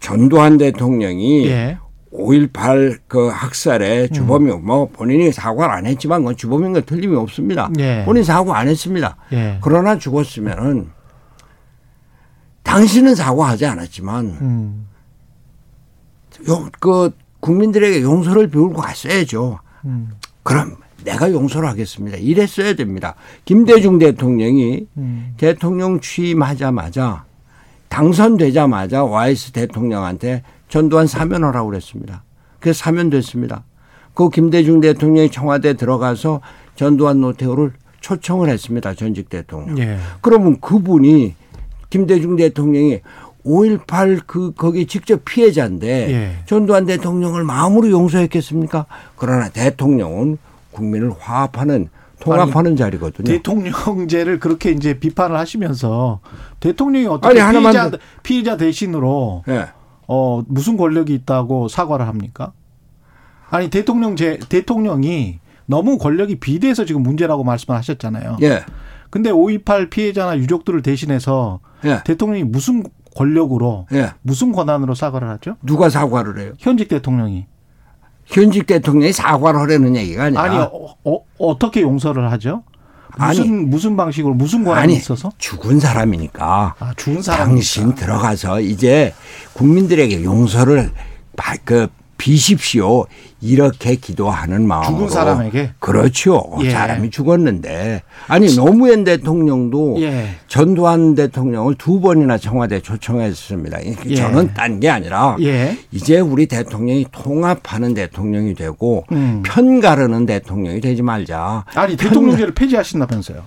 전두환 대통령이 예. 5.18그 학살에 주범이 뭐 본인이 사과를 안 했지만 그건 주범인 건 틀림이 없습니다. 예. 본인 사과 안 했습니다. 예. 그러나 죽었으면은 당신은 사과하지 않았지만 음. 용, 그 국민들에게 용서를 비울고 갔어야죠. 음. 그럼 내가 용서를 하겠습니다. 이랬어야 됩니다. 김대중 대통령이 음. 대통령 취임하자마자 당선되자마자 와이스 대통령한테 전두환 사면하라고 그랬습니다. 그래서 사면됐습니다. 그 김대중 대통령이 청와대 들어가서 전두환 노태우를 초청을 했습니다. 전직 대통령. 예. 그러면 그분이 김대중 대통령이 5.18 그 거기 직접 피해자인데 예. 전두환 대통령을 마음으로 용서했겠습니까? 그러나 대통령은 국민을 화합하는 통합하는 자리거든요. 대통령제를 그렇게 이제 비판을 하시면서 대통령이 어떻게 아니, 피의자, 더- 피의자 대신으로 예. 어 무슨 권력이 있다고 사과를 합니까? 아니 대통령제 대통령이 너무 권력이 비대해서 지금 문제라고 말씀을 하셨잖아요. 예. 근데 5.28 피해자나 유족들을 대신해서 예. 대통령이 무슨 권력으로 예. 무슨 권한으로 사과를 하죠? 누가 사과를 해요? 현직 대통령이 현직 대통령이 사과를 하려는 얘기가 아니라 아니 어, 어, 떻게 용서를 하죠? 무슨 아니. 무슨 방식으로 무슨 권한이 아니, 있어서? 죽은 사람이니까 아 죽은 사람 당신 들어가서 이제 국민들에게 용서를 바- 그 비십시오. 이렇게 기도하는 마음으로 죽은 사람에게 그렇죠. 예. 사람이 죽었는데 아니 노무현 대통령도 예. 전두환 대통령을 두 번이나 청와대 초청했습니다. 예. 저는 딴 게 아니라 예. 이제 우리 대통령이 통합하는 대통령이 되고 음. 편 가르는 대통령이 되지 말자. 아니 대통령제를 폐지하신다면서요.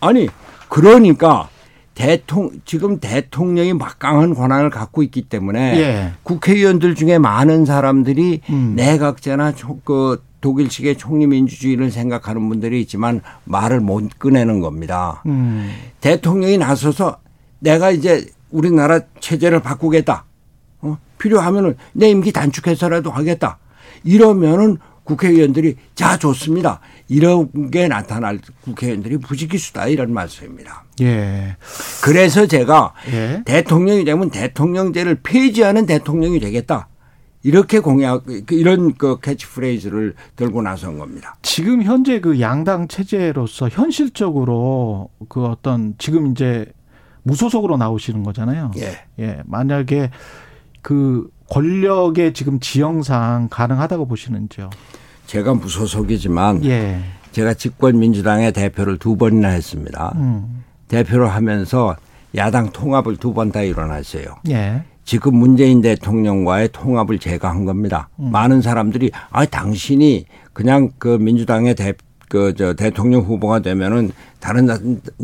아니 그러니까 대통 지금 대통령이 막강한 권한을 갖고 있기 때문에 예. 국회의원들 중에 많은 사람들이 음. 내각제나 초- 그 독일식의 총리 민주주의를 생각하는 분들이 있지만 말을 못 꺼내는 겁니다. 음. 대통령이 나서서 내가 이제 우리나라 체제를 바꾸겠다. 어? 필요하면은 내 임기 단축해서라도 하겠다. 이러면은 국회의원들이 자 좋습니다. 이런 게 나타날 국회의원들이 부지기수다 이런 말씀입니다. 예. 그래서 제가 예. 대통령이 되면 대통령제를 폐지하는 대통령이 되겠다. 이렇게 공약 그 이런 그 캐치프레이즈를 들고 나선 겁니다. 지금 현재 그 양당 체제로서 현실적으로 그 어떤 지금 이제 무소속으로 나오시는 거잖아요. 예. 예. 만약에 그 권력의 지금 지형상 가능하다고 보시는지요? 제가 무소속이지만 예. 제가 집권 민주당의 대표를 두 번이나 했습니다. 음. 대표를 하면서 야당 통합을 두 번 다 일어났어요. 예. 지금 문재인 대통령과의 통합을 제가 한 겁니다. 많은 사람들이 아 당신이 그냥 그 민주당의 대 그저 대통령 후보가 되면은 다른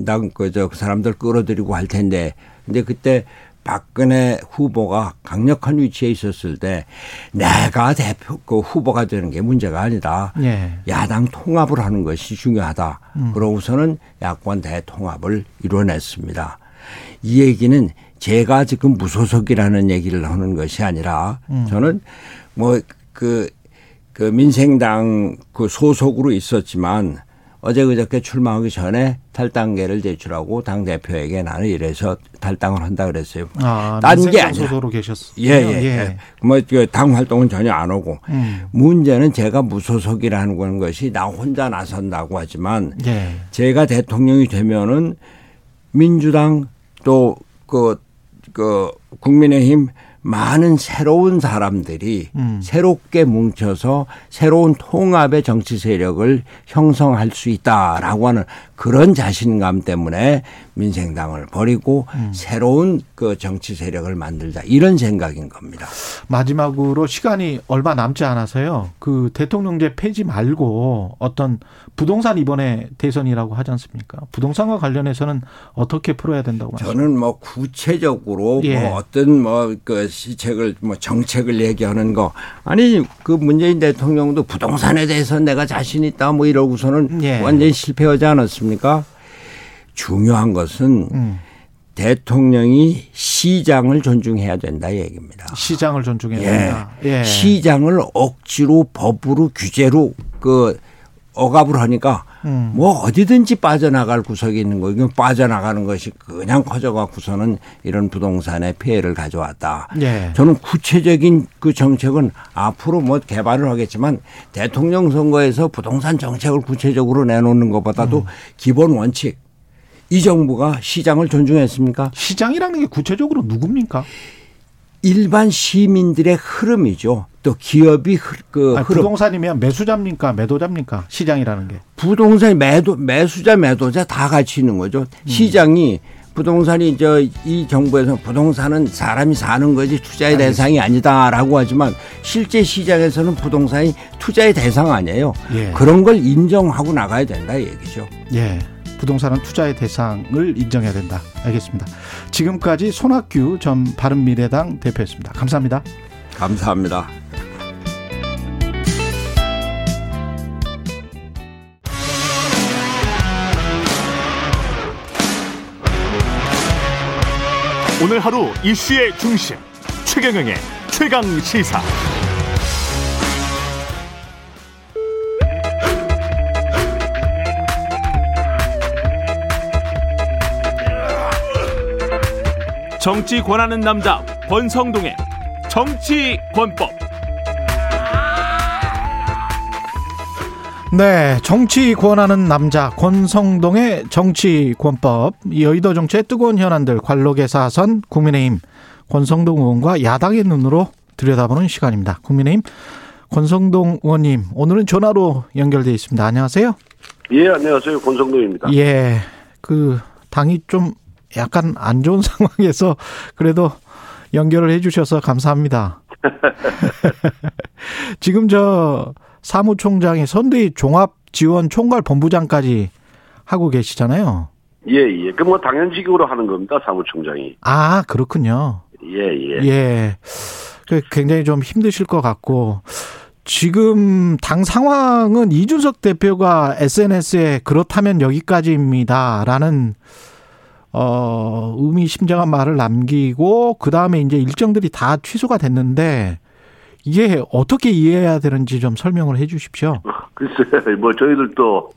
당그저 그 사람들 끌어들이고 할 텐데 근데 그때 박근혜 후보가 강력한 위치에 있었을 때 내가 대표 그 후보가 되는 게 문제가 아니다. 예. 야당 통합을 하는 것이 중요하다. 그러고서는 야권 대통합을 이뤄냈습니다. 이 얘기는 제가 지금 무소속이라는 얘기를 하는 것이 아니라 저는 뭐그 그 민생당 그 소속으로 있었지만 어제 그저께 출마하기 전에 탈당계를 제출하고 당 대표에게 나는 이래서 탈당을 한다 그랬어요. 아, 딴게 아니라. 소속으로 계셨어요. 예, 예. 예. 뭐당 활동은 전혀 안 오고 음. 문제는 제가 무소속이라는 건 것이 나 혼자 나선다고 하지만 예. 제가 대통령이 되면은 민주당 또그그 국민의힘 많은 새로운 사람들이 음. 새롭게 뭉쳐서 새로운 통합의 정치 세력을 형성할 수 있다라고 하는 그런 자신감 때문에 민생당을 버리고 음. 새로운 그 정치 세력을 만들자 이런 생각인 겁니다. 마지막으로 시간이 얼마 남지 않아서요. 그 대통령제 폐지 말고 어떤 부동산 이번에 대선이라고 하지 않습니까? 부동산과 관련해서는 어떻게 풀어야 된다고 말씀하십니까? 저는 뭐 구체적으로 예. 뭐 어떤 뭐 그 시책을 뭐 정책을 얘기하는 거 아니 그 문재인 대통령도 부동산에 대해서 내가 자신 있다 뭐 이러고서는 예. 완전히 실패하지 않았습니까? 중요한 것은 음. 대통령이 시장을 존중해야 된다 얘기입니다. 시장을 존중해야 예. 된다. 예. 시장을 억지로 법으로 규제로 그 억압을 하니까 음. 뭐 어디든지 빠져나갈 구석이 있는 거예요. 빠져나가는 것이 그냥 커져갖고서는 이런 부동산에 피해를 가져왔다. 예. 저는 구체적인 그 정책은 앞으로 뭐 개발을 하겠지만 대통령 선거에서 부동산 정책을 구체적으로 내놓는 음. 것보다도 기본 원칙. 이 정부가 시장을 존중했습니까? 시장이라는 게 구체적으로 누굽니까? 일반 시민들의 흐름이죠. 또 기업이 흐, 그 아니, 흐름. 부동산이면 매수자입니까? 매도자입니까? 시장이라는 게. 부동산 매도 매수자 매도자 다 같이 있는 거죠. 시장이 부동산이 저 이 정부에서 부동산은 사람이 사는 거지 투자의 대상이 아니다라고 하지만 실제 시장에서는 부동산이 투자의 대상 아니에요. 예. 그런 걸 인정하고 나가야 된다 이 얘기죠. 예. 부동산은 투자의 대상을 인정해야 된다. 알겠습니다. 지금까지 손학규 전 바른미래당 대표였습니다. 감사합니다. 감사합니다. 오늘 하루 이슈의 중심 최경영의 최강 시사. 정치 권하는 남자 권성동의 정치 권법. 네, 정치 권하는 남자 권성동의 정치 권법 여의도 정치의 뜨거운 현안들 관록의 사선 국민의힘 권성동 의원과 야당의 눈으로 들여다보는 시간입니다. 국민의힘 권성동 의원님, 오늘은 전화로 연결돼 있습니다. 안녕하세요. 예, 안녕하세요. 권성동입니다. 예, 그 당이 좀 약간 안 좋은 상황에서 그래도 연결을 해 주셔서 감사합니다. 지금 저 사무총장이 선대위 종합지원 총괄 본부장까지 하고 계시잖아요. 예, 예. 그 뭐 당연직으로 하는 겁니다. 사무총장이. 아 그렇군요. 예, 예. 예. 그 굉장히 좀 힘드실 것 같고 지금 당 상황은 이준석 대표가 SNS에 그렇다면 여기까지입니다라는 어 의미심장한 말을 남기고 그 다음에 이제 일정들이 다 취소가 됐는데 이게 어떻게 이해해야 되는지 좀 설명을 해 주십시오. 글쎄, 뭐 저희들도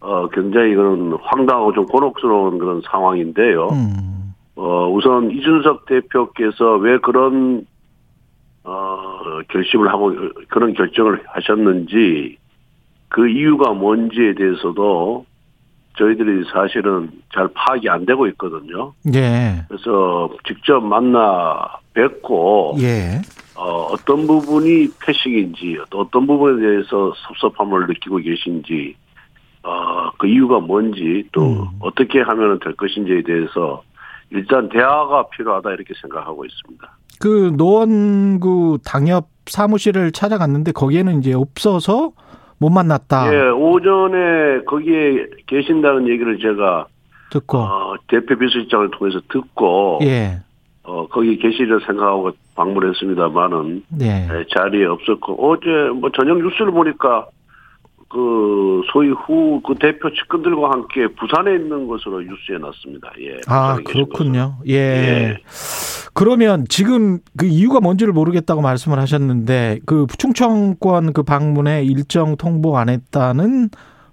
어 굉장히 그런 황당하고 좀 곤혹스러운 그런 상황인데요. 음, 어 우선 이준석 대표께서 왜 그런 어 결심을 하고 그런 결정을 하셨는지 그 이유가 뭔지에 대해서도 저희들이 사실은 잘 파악이 안 되고 있거든요. 예, 그래서 직접 만나 뵙고 예, 어, 어떤 부분이 패식인지 또 어떤 부분에 대해서 섭섭함을 느끼고 계신지 어, 그 이유가 뭔지 또 음. 어떻게 하면 될 것인지에 대해서 일단 대화가 필요하다 이렇게 생각하고 있습니다. 그 노원구 당협 사무실을 찾아갔는데 거기에는 이제 없어서 못 만났다. 예, 오전에 거기에 계신다는 얘기를 제가 듣고. 어, 대표 비서실장을 통해서 듣고 예, 어, 거기 계시리라 생각하고 방문했습니다만은 예, 네, 자리에 없었고 어제 뭐 저녁 뉴스를 보니까 그 소위 후 그 대표 측근들과 함께 부산에 있는 것으로 뉴스에 났습니다. 예. 아 그렇군요. 예. 예. 그러면 지금 그 이유가 뭔지를 모르겠다고 말씀을 하셨는데 그 충청권 그 방문에 일정 통보 안 했다는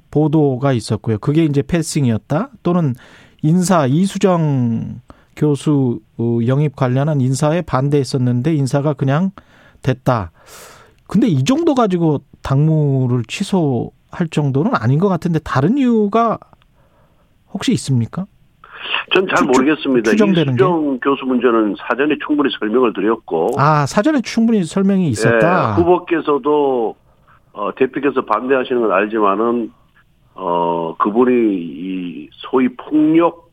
보도가 있었고요. 그게 이제 패싱이었다 또는 인사 이수정 교수 어, 영입 관련한 인사에 반대했었는데 인사가 그냥 됐다. 근데 이 정도 가지고 당무를 취소할 정도는 아닌 것 같은데 다른 이유가 혹시 있습니까? 전잘 추- 모르겠습니다. 추정되는 이수정 교수 문제는 사전에 충분히 설명을 드렸고 아 사전에 충분히 설명이 있었다. 예, 후보께서도 어, 대표께서 반대하시는 건 알지만은 어 그분이 이 소위 폭력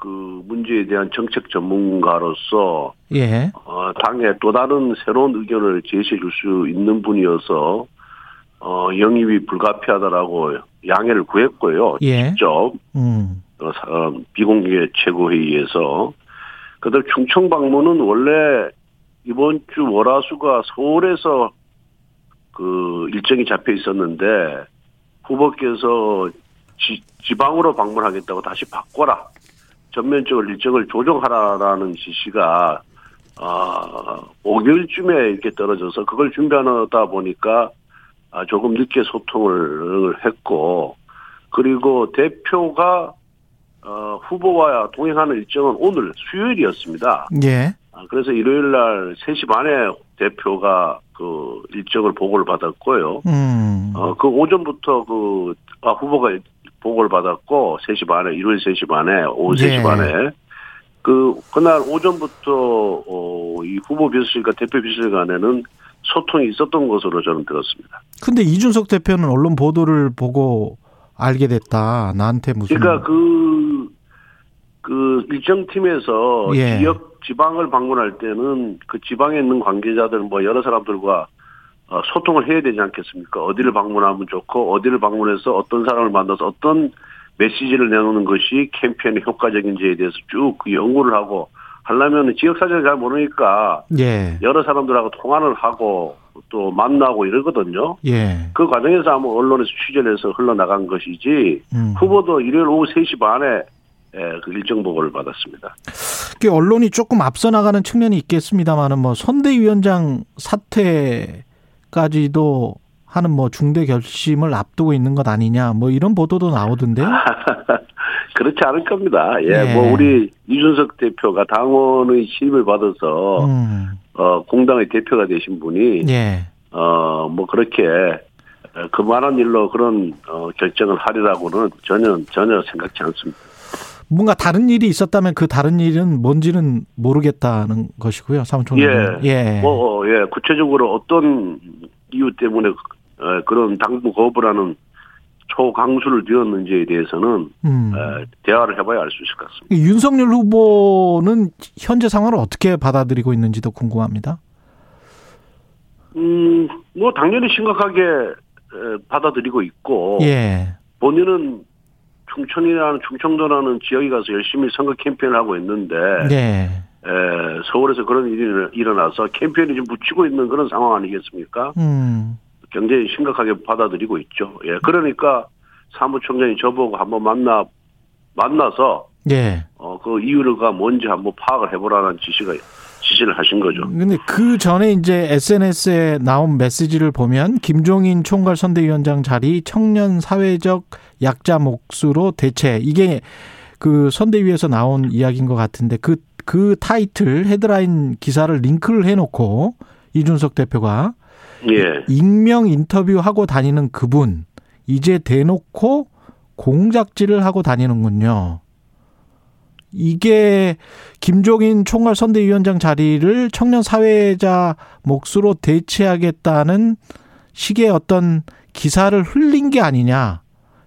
그 문제에 대한 정책 전문가로서 예. 어, 당에 또 다른 새로운 의견을 제시해 줄 수 있는 분이어서 어, 영입이 불가피하다라고 양해를 구했고요. 예. 직접 음. 어, 비공개 최고회의에서 그다음 충청 방문은 원래 이번 주 월화수가 서울에서 그 일정이 잡혀 있었는데 후보께서 지, 지방으로 방문하겠다고 다시 바꿔라 전면적으로 일정을 조정하라라는 지시가 아 5개월쯤에 이렇게 떨어져서 그걸 준비하다 보니까 아, 조금 늦게 소통을 했고 그리고 대표가 어, 후보와 동행하는 일정은 오늘 수요일이었습니다. 예. 아, 그래서 일요일 날 3시 반에 대표가 그 일정을 보고를 받았고요. 음. 어, 그 오전부터 그, 아, 후보가 보고를 받았고, 3시 반에, 일요일 3시 반에, 오후 예. 3시 반에. 그, 그날 오전부터, 어, 이 후보 비서실과 대표 비서실 간에는 소통이 있었던 것으로 저는 들었습니다. 근데 이준석 대표는 언론 보도를 보고 알게 됐다. 나한테 무슨 그러니까 그, 그 일정 팀에서 예. 지역 지방을 방문할 때는 그 지방에 있는 관계자들 뭐 여러 사람들과 어, 소통을 해야 되지 않겠습니까? 어디를 방문하면 좋고 어디를 방문해서 어떤 사람을 만나서 어떤 메시지를 내놓는 것이 캠페인의 효과적인지에 대해서 쭉그 연구를 하고 하려면 지역 사정을 잘 모르니까 예. 여러 사람들하고 통화를 하고 또 만나고 이러거든요. 예. 그 과정에서 아마 언론에서 취재를 해서 흘러나간 것이지 음. 후보도 일요일 오후 3시 반에 예, 그 일정 보고를 받았습니다. 그 언론이 조금 앞서 나가는 측면이 있겠습니다만은 뭐 선대위원장 사퇴 까지도 하는 뭐 중대 결심을 앞두고 있는 것 아니냐 뭐 이런 보도도 나오던데요. 그렇지 않을 겁니다. 예, 예. 뭐 우리 이준석 대표가 당원의 신임을 받아서 음. 어 공당의 대표가 되신 분이 예. 어뭐 그렇게 어, 그만한 일로 그런 어 결정을 하리라고는 전혀 전혀 생각지 않습니다. 뭔가 다른 일이 있었다면 그 다른 일은 뭔지는 모르겠다는 것이고요. 사무총장. 예. 예. 뭐, 어, 예, 구체적으로 어떤 이유 때문에 어, 그런 당부 거부를 하는 초강수를 띄웠는지에 대해서는 음. 어, 대화를 해봐야 알 수 있을 것 같습니다. 윤석열 후보는 현재 상황을 어떻게 받아들이고 있는지도 궁금합니다. 음, 뭐 당연히 심각하게 에, 받아들이고 있고 예. 본인은 충청이라는 충청도라는 지역에 가서 열심히 선거 캠페인을 하고 있는데 네. 에, 서울에서 그런 일이 일어나서 캠페인이 좀 묻히고 있는 그런 상황 아니겠습니까? 음. 굉장히 심각하게 받아들이고 있죠. 예, 그러니까 사무총장이 저보고 한번 만나 만나서 예. 어, 그 이유가 뭔지 한번 파악을 해보라는 지시가 지시를 하신 거죠. 근데 그 전에 이제 SNS에 나온 메시지를 보면 김종인 총괄 선대위원장 자리 청년 사회적 약자 몫으로 대체 이게 그 선대위에서 나온 이야기인 것 같은데 그, 그 타이틀 헤드라인 기사를 링크를 해놓고 이준석 대표가 예, 익명 인터뷰하고 다니는 그분 이제 대놓고 공작질을 하고 다니는군요. 이게 김종인 총괄 선대위원장 자리를 청년 사회자 몫으로 대체하겠다는 식의 어떤 기사를 흘린 게 아니냐.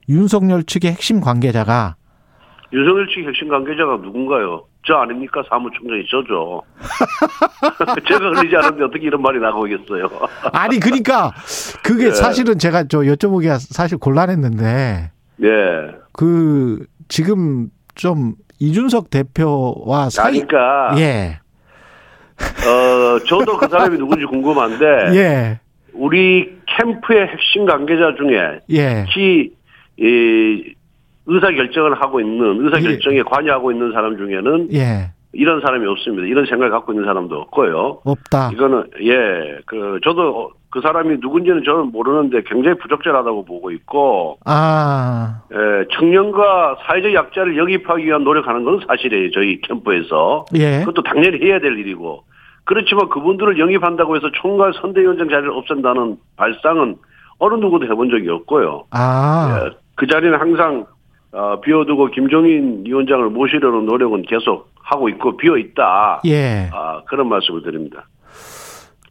윤석열 측의 핵심 관계자가 윤석열 측 핵심 관계자가 누군가요? 저 아닙니까 사무총장이 저죠. 제가 흘리지 않은데 어떻게 이런 말이 나오겠어요? 아니 그러니까 그게 네. 사실은 제가 저 여쭤보기가 사실 곤란했는데 예. 그 지금 좀 이준석 대표와 사이 그러니까 예. 어 저도 그 사람이 누군지 궁금한데 예. 우리 캠프의 핵심 관계자 중에 예. 특히 이 의사 결정을 하고 있는 의사 결정에 관여하고 있는 사람 중에는 예. 이런 사람이 없습니다. 이런 생각을 갖고 있는 사람도 없고요. 없다. 이거는 예, 그 저도 그 사람이 누군지는 저는 모르는데 굉장히 부적절하다고 보고 있고 아. 예, 청년과 사회적 약자를 영입하기 위한 노력하는 건 사실이에요. 저희 캠프에서 예. 그것도 당연히 해야 될 일이고 그렇지만 그분들을 영입한다고 해서 총괄 선대위원장 자리를 없앤다는 발상은 어느 누구도 해본 적이 없고요. 아. 예, 그 자리는 항상 어, 비워두고 김종인 위원장을 모시려는 노력은 계속 하고 있고 비어 있다. 예. 아, 그런 말씀을 드립니다.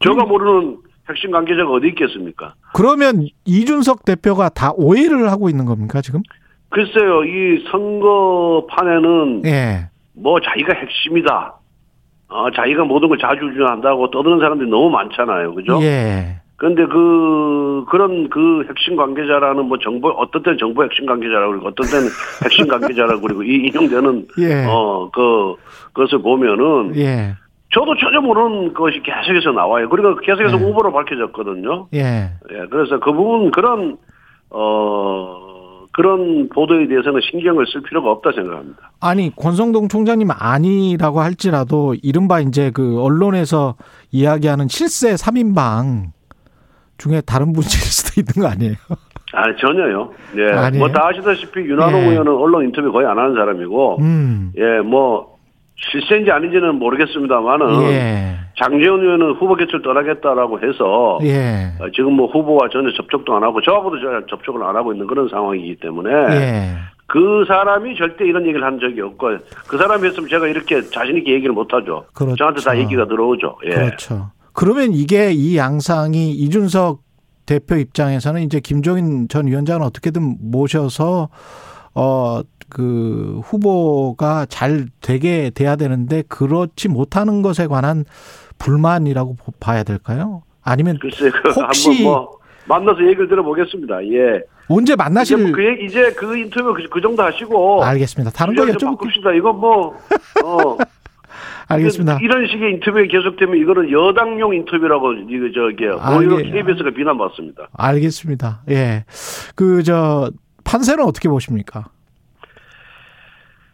제가 모르는 핵심 관계자가 어디 있겠습니까? 그러면 이준석 대표가 다 오해를 하고 있는 겁니까, 지금? 글쎄요, 이 선거판에는 예. 뭐 자기가 핵심이다. 어, 자기가 모든 걸 자주주장한다고 떠드는 사람들이 너무 많잖아요. 그죠? 예. 그런데 그, 그런 그 핵심 관계자라는 뭐 정부, 어떤 때는 정부 핵심 관계자라고 그러고 어떤 때는 핵심 관계자라고 그러고 이 인용되는, 예. 어, 그, 그것을 보면은 예. 저도 전혀 모르는 것이 계속해서 나와요. 그리고 계속해서 네. 후보로 밝혀졌거든요. 예. 예, 그래서 그 부분 그런 어 그런 보도에 대해서는 신경을 쓸 필요가 없다 생각합니다. 아니, 권성동 총장님 아니라고 할지라도 이른바 이제 그 언론에서 이야기하는 실세 3인방 중에 다른 분일 수도 있는 거 아니에요? 아 전혀요. 예? 뭐 다 아시다시피 윤한홍 예. 의원은 언론 인터뷰 거의 안 하는 사람이고, 음. 예, 뭐 실세인지 아닌지는 모르겠습니다만은 예. 장재원 의원은 후보 개최를 떠나겠다라고 해서 예. 어, 지금 뭐 후보와 전혀 접촉도 안 하고 저하고도 전혀 접촉을 안 하고 있는 그런 상황이기 때문에 예. 그 사람이 절대 이런 얘기를 한 적이 없고 그 사람이 했으면 제가 이렇게 자신 있게 얘기를 못 하죠. 그렇죠. 저한테 다 얘기가 들어오죠. 예. 그렇죠. 그러면 이게 이 양상이 이준석 대표 입장에서는 이제 김종인 전 위원장을 어떻게든 모셔서 어 그 후보가 잘 되게 돼야 되는데 그렇지 못하는 것에 관한 불만이라고 보- 봐야 될까요? 아니면 글쎄 그 혹시- 한번 뭐 만나서 얘기를 들어보겠습니다. 예. 언제 이제 만나실 뭐그 얘기 이제 그 인터뷰 그, 그 정도 하시고 알겠습니다. 다른 거. 바꿉시다. 이거 뭐 어. 알겠습니다. 이런 식의 인터뷰가 계속되면 이거는 여당용 인터뷰라고 이거 저기 아, 오히려 예. KBS가 비난받습니다. 알겠습니다. 예. 그 저 판세는 어떻게 보십니까?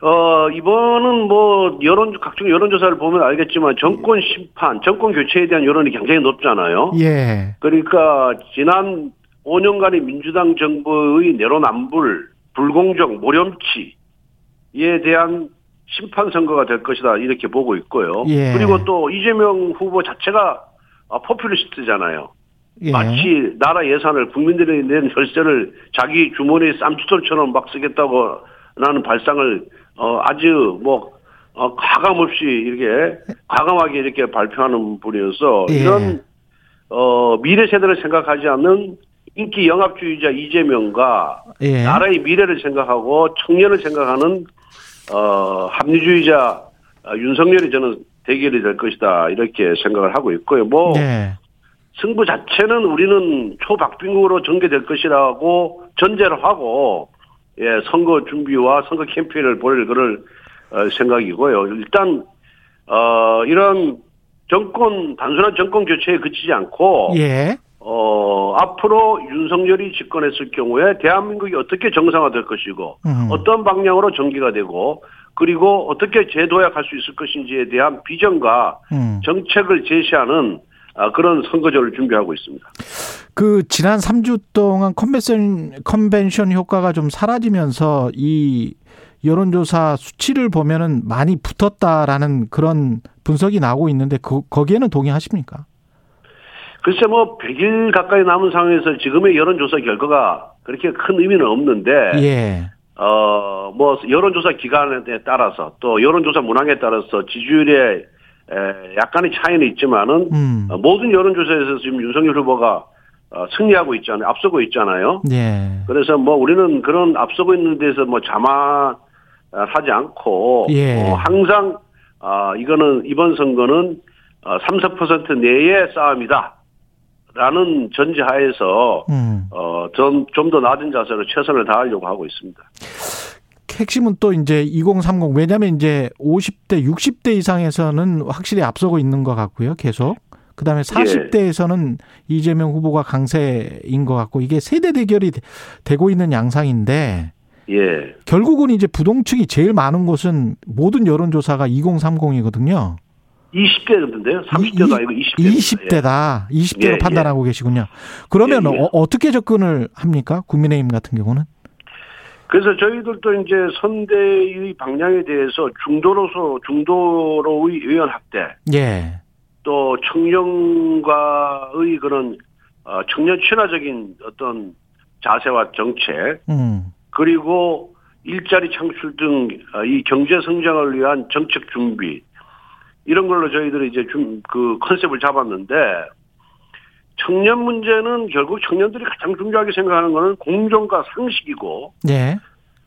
어, 이번은 뭐, 여론, 각종 여론조사를 보면 알겠지만, 정권 심판, 정권 교체에 대한 여론이 굉장히 높잖아요. 예. 그러니까, 지난 5년간의 민주당 정부의 내로남불, 불공정, 모렴치에 대한 심판 선거가 될 것이다, 이렇게 보고 있고요. 예. 그리고 또, 이재명 후보 자체가 아, 포퓰리스트잖아요. 예. 마치 나라 예산을 국민들이 낸 혈세를 자기 주머니에 쌈주돌처럼 막 쓰겠다고 라는 발상을 어, 아주 뭐, 어, 과감 없이 이렇게, 과감하게 이렇게 발표하는 분이어서, 예. 이런, 어, 미래 세대를 생각하지 않는 인기 영합주의자 이재명과 예. 나라의 미래를 생각하고 청년을 생각하는, 어, 합리주의자 어, 윤석열이 저는 대결이 될 것이다. 이렇게 생각을 하고 있고요. 뭐, 네. 승부 자체는 우리는 초박빙으로 전개될 것이라고 전제를 하고 예 선거 준비와 선거 캠페인을 벌일 그럴 어, 생각이고요. 일단 어 이런 정권 단순한 정권 교체에 그치지 않고 예. 어 앞으로 윤석열이 집권했을 경우에 대한민국이 어떻게 정상화될 것이고 음. 어떤 방향으로 전개가 되고 그리고 어떻게 재도약할 수 있을 것인지에 대한 비전과 음. 정책을 제시하는 아, 그런 선거제를 준비하고 있습니다. 그 지난 3주 동안 컨벤션 컨벤션 효과가 좀 사라지면서 이 여론조사 수치를 보면은 많이 붙었다라는 그런 분석이 나오고 있는데 그, 거기에는 동의하십니까? 글쎄 뭐 100일 가까이 남은 상황에서 지금의 여론조사 결과가 그렇게 큰 의미는 없는데 예. 어 뭐 여론조사 기간에 따라서 또 여론조사 문항에 따라서 지지율에 에, 약간의 차이는 있지만은 음. 어, 모든 여론조사에서 지금 윤석열 후보가 어, 승리하고 있잖아요. 앞서고 있잖아요. 예. 그래서 뭐 우리는 그런 앞서고 있는 데서 뭐 자만하지 않고 예. 어, 항상 아 이거는 이번 선거는 어, 3, 4% 내의 싸움이다. 라는 전제하에서 음. 어좀좀 더 낮은 자세로 최선을 다하려고 하고 있습니다. 핵심은 또 이제 2030 왜냐하면 이제 50대 60대 이상에서는 확실히 앞서고 있는 것 같고요. 계속. 그다음에 40대에서는 이재명 후보가 강세인 것 같고 이게 세대 대결이 되- 되고 있는 양상인데 예. 결국은 이제 부동층이 제일 많은 곳은 모든 여론조사가 2030이거든요. 20대인데요. 30대도 아니고 20대. 20대다. 20대로 예, 판단하고 계시군요. 그러면 예, 예. 어, 어떻게 접근을 합니까? 국민의힘 같은 경우는? 그래서 저희들도 이제 선대의 방향에 대해서 중도로서 중도로의 의원 확대, 예. 또 청년과의 그런 어, 청년 친화적인 어떤 자세와 정책, 음. 그리고 일자리 창출 등 이 경제 성장을 위한 정책 준비 이런 걸로 저희들이 이제 좀 그 컨셉을 잡았는데 청년 문제는 결국 청년들이 가장 중요하게 생각하는 거는 공정과 상식이고 예.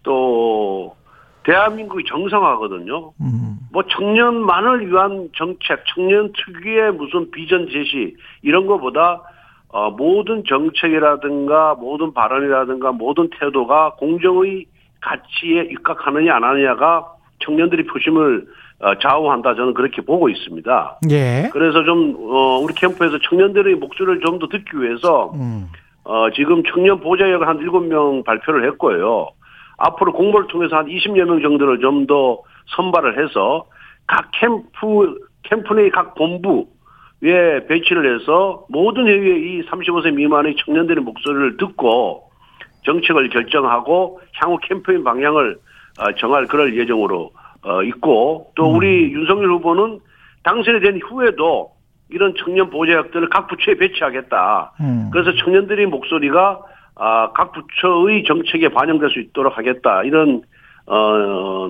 또 대한민국이 정상화거든요. 음. 뭐 청년만을 위한 정책, 청년 특유의 무슨 비전 제시 이런 거보다 어, 모든 정책이라든가 모든 발언이라든가 모든 태도가 공정의 가치에 입각하느냐 안 하느냐가 청년들이 표심을 어, 좌우한다 저는 그렇게 보고 있습니다. 예. 그래서 좀 어, 우리 캠프에서 청년들의 목소리를 좀 더 듣기 위해서 음. 어, 지금 청년 보좌역을 한 7명 발표를 했고요. 앞으로 공모를 통해서 한 20여 명 정도를 좀 더 선발을 해서 각 캠프, 캠프 내 각 본부에 배치를 해서 모든 회의에 이 35세 미만의 청년들의 목소리를 듣고 정책을 결정하고 향후 캠페인 방향을 어, 정할 그럴 예정으로 어, 있고 또 우리 윤석열 후보는 당선이 된 후에도 이런 청년 보좌역들을 각 부처에 배치하겠다. 음. 그래서 청년들의 목소리가 아, 각 부처의 정책에 반영될 수 있도록 하겠다. 이런 어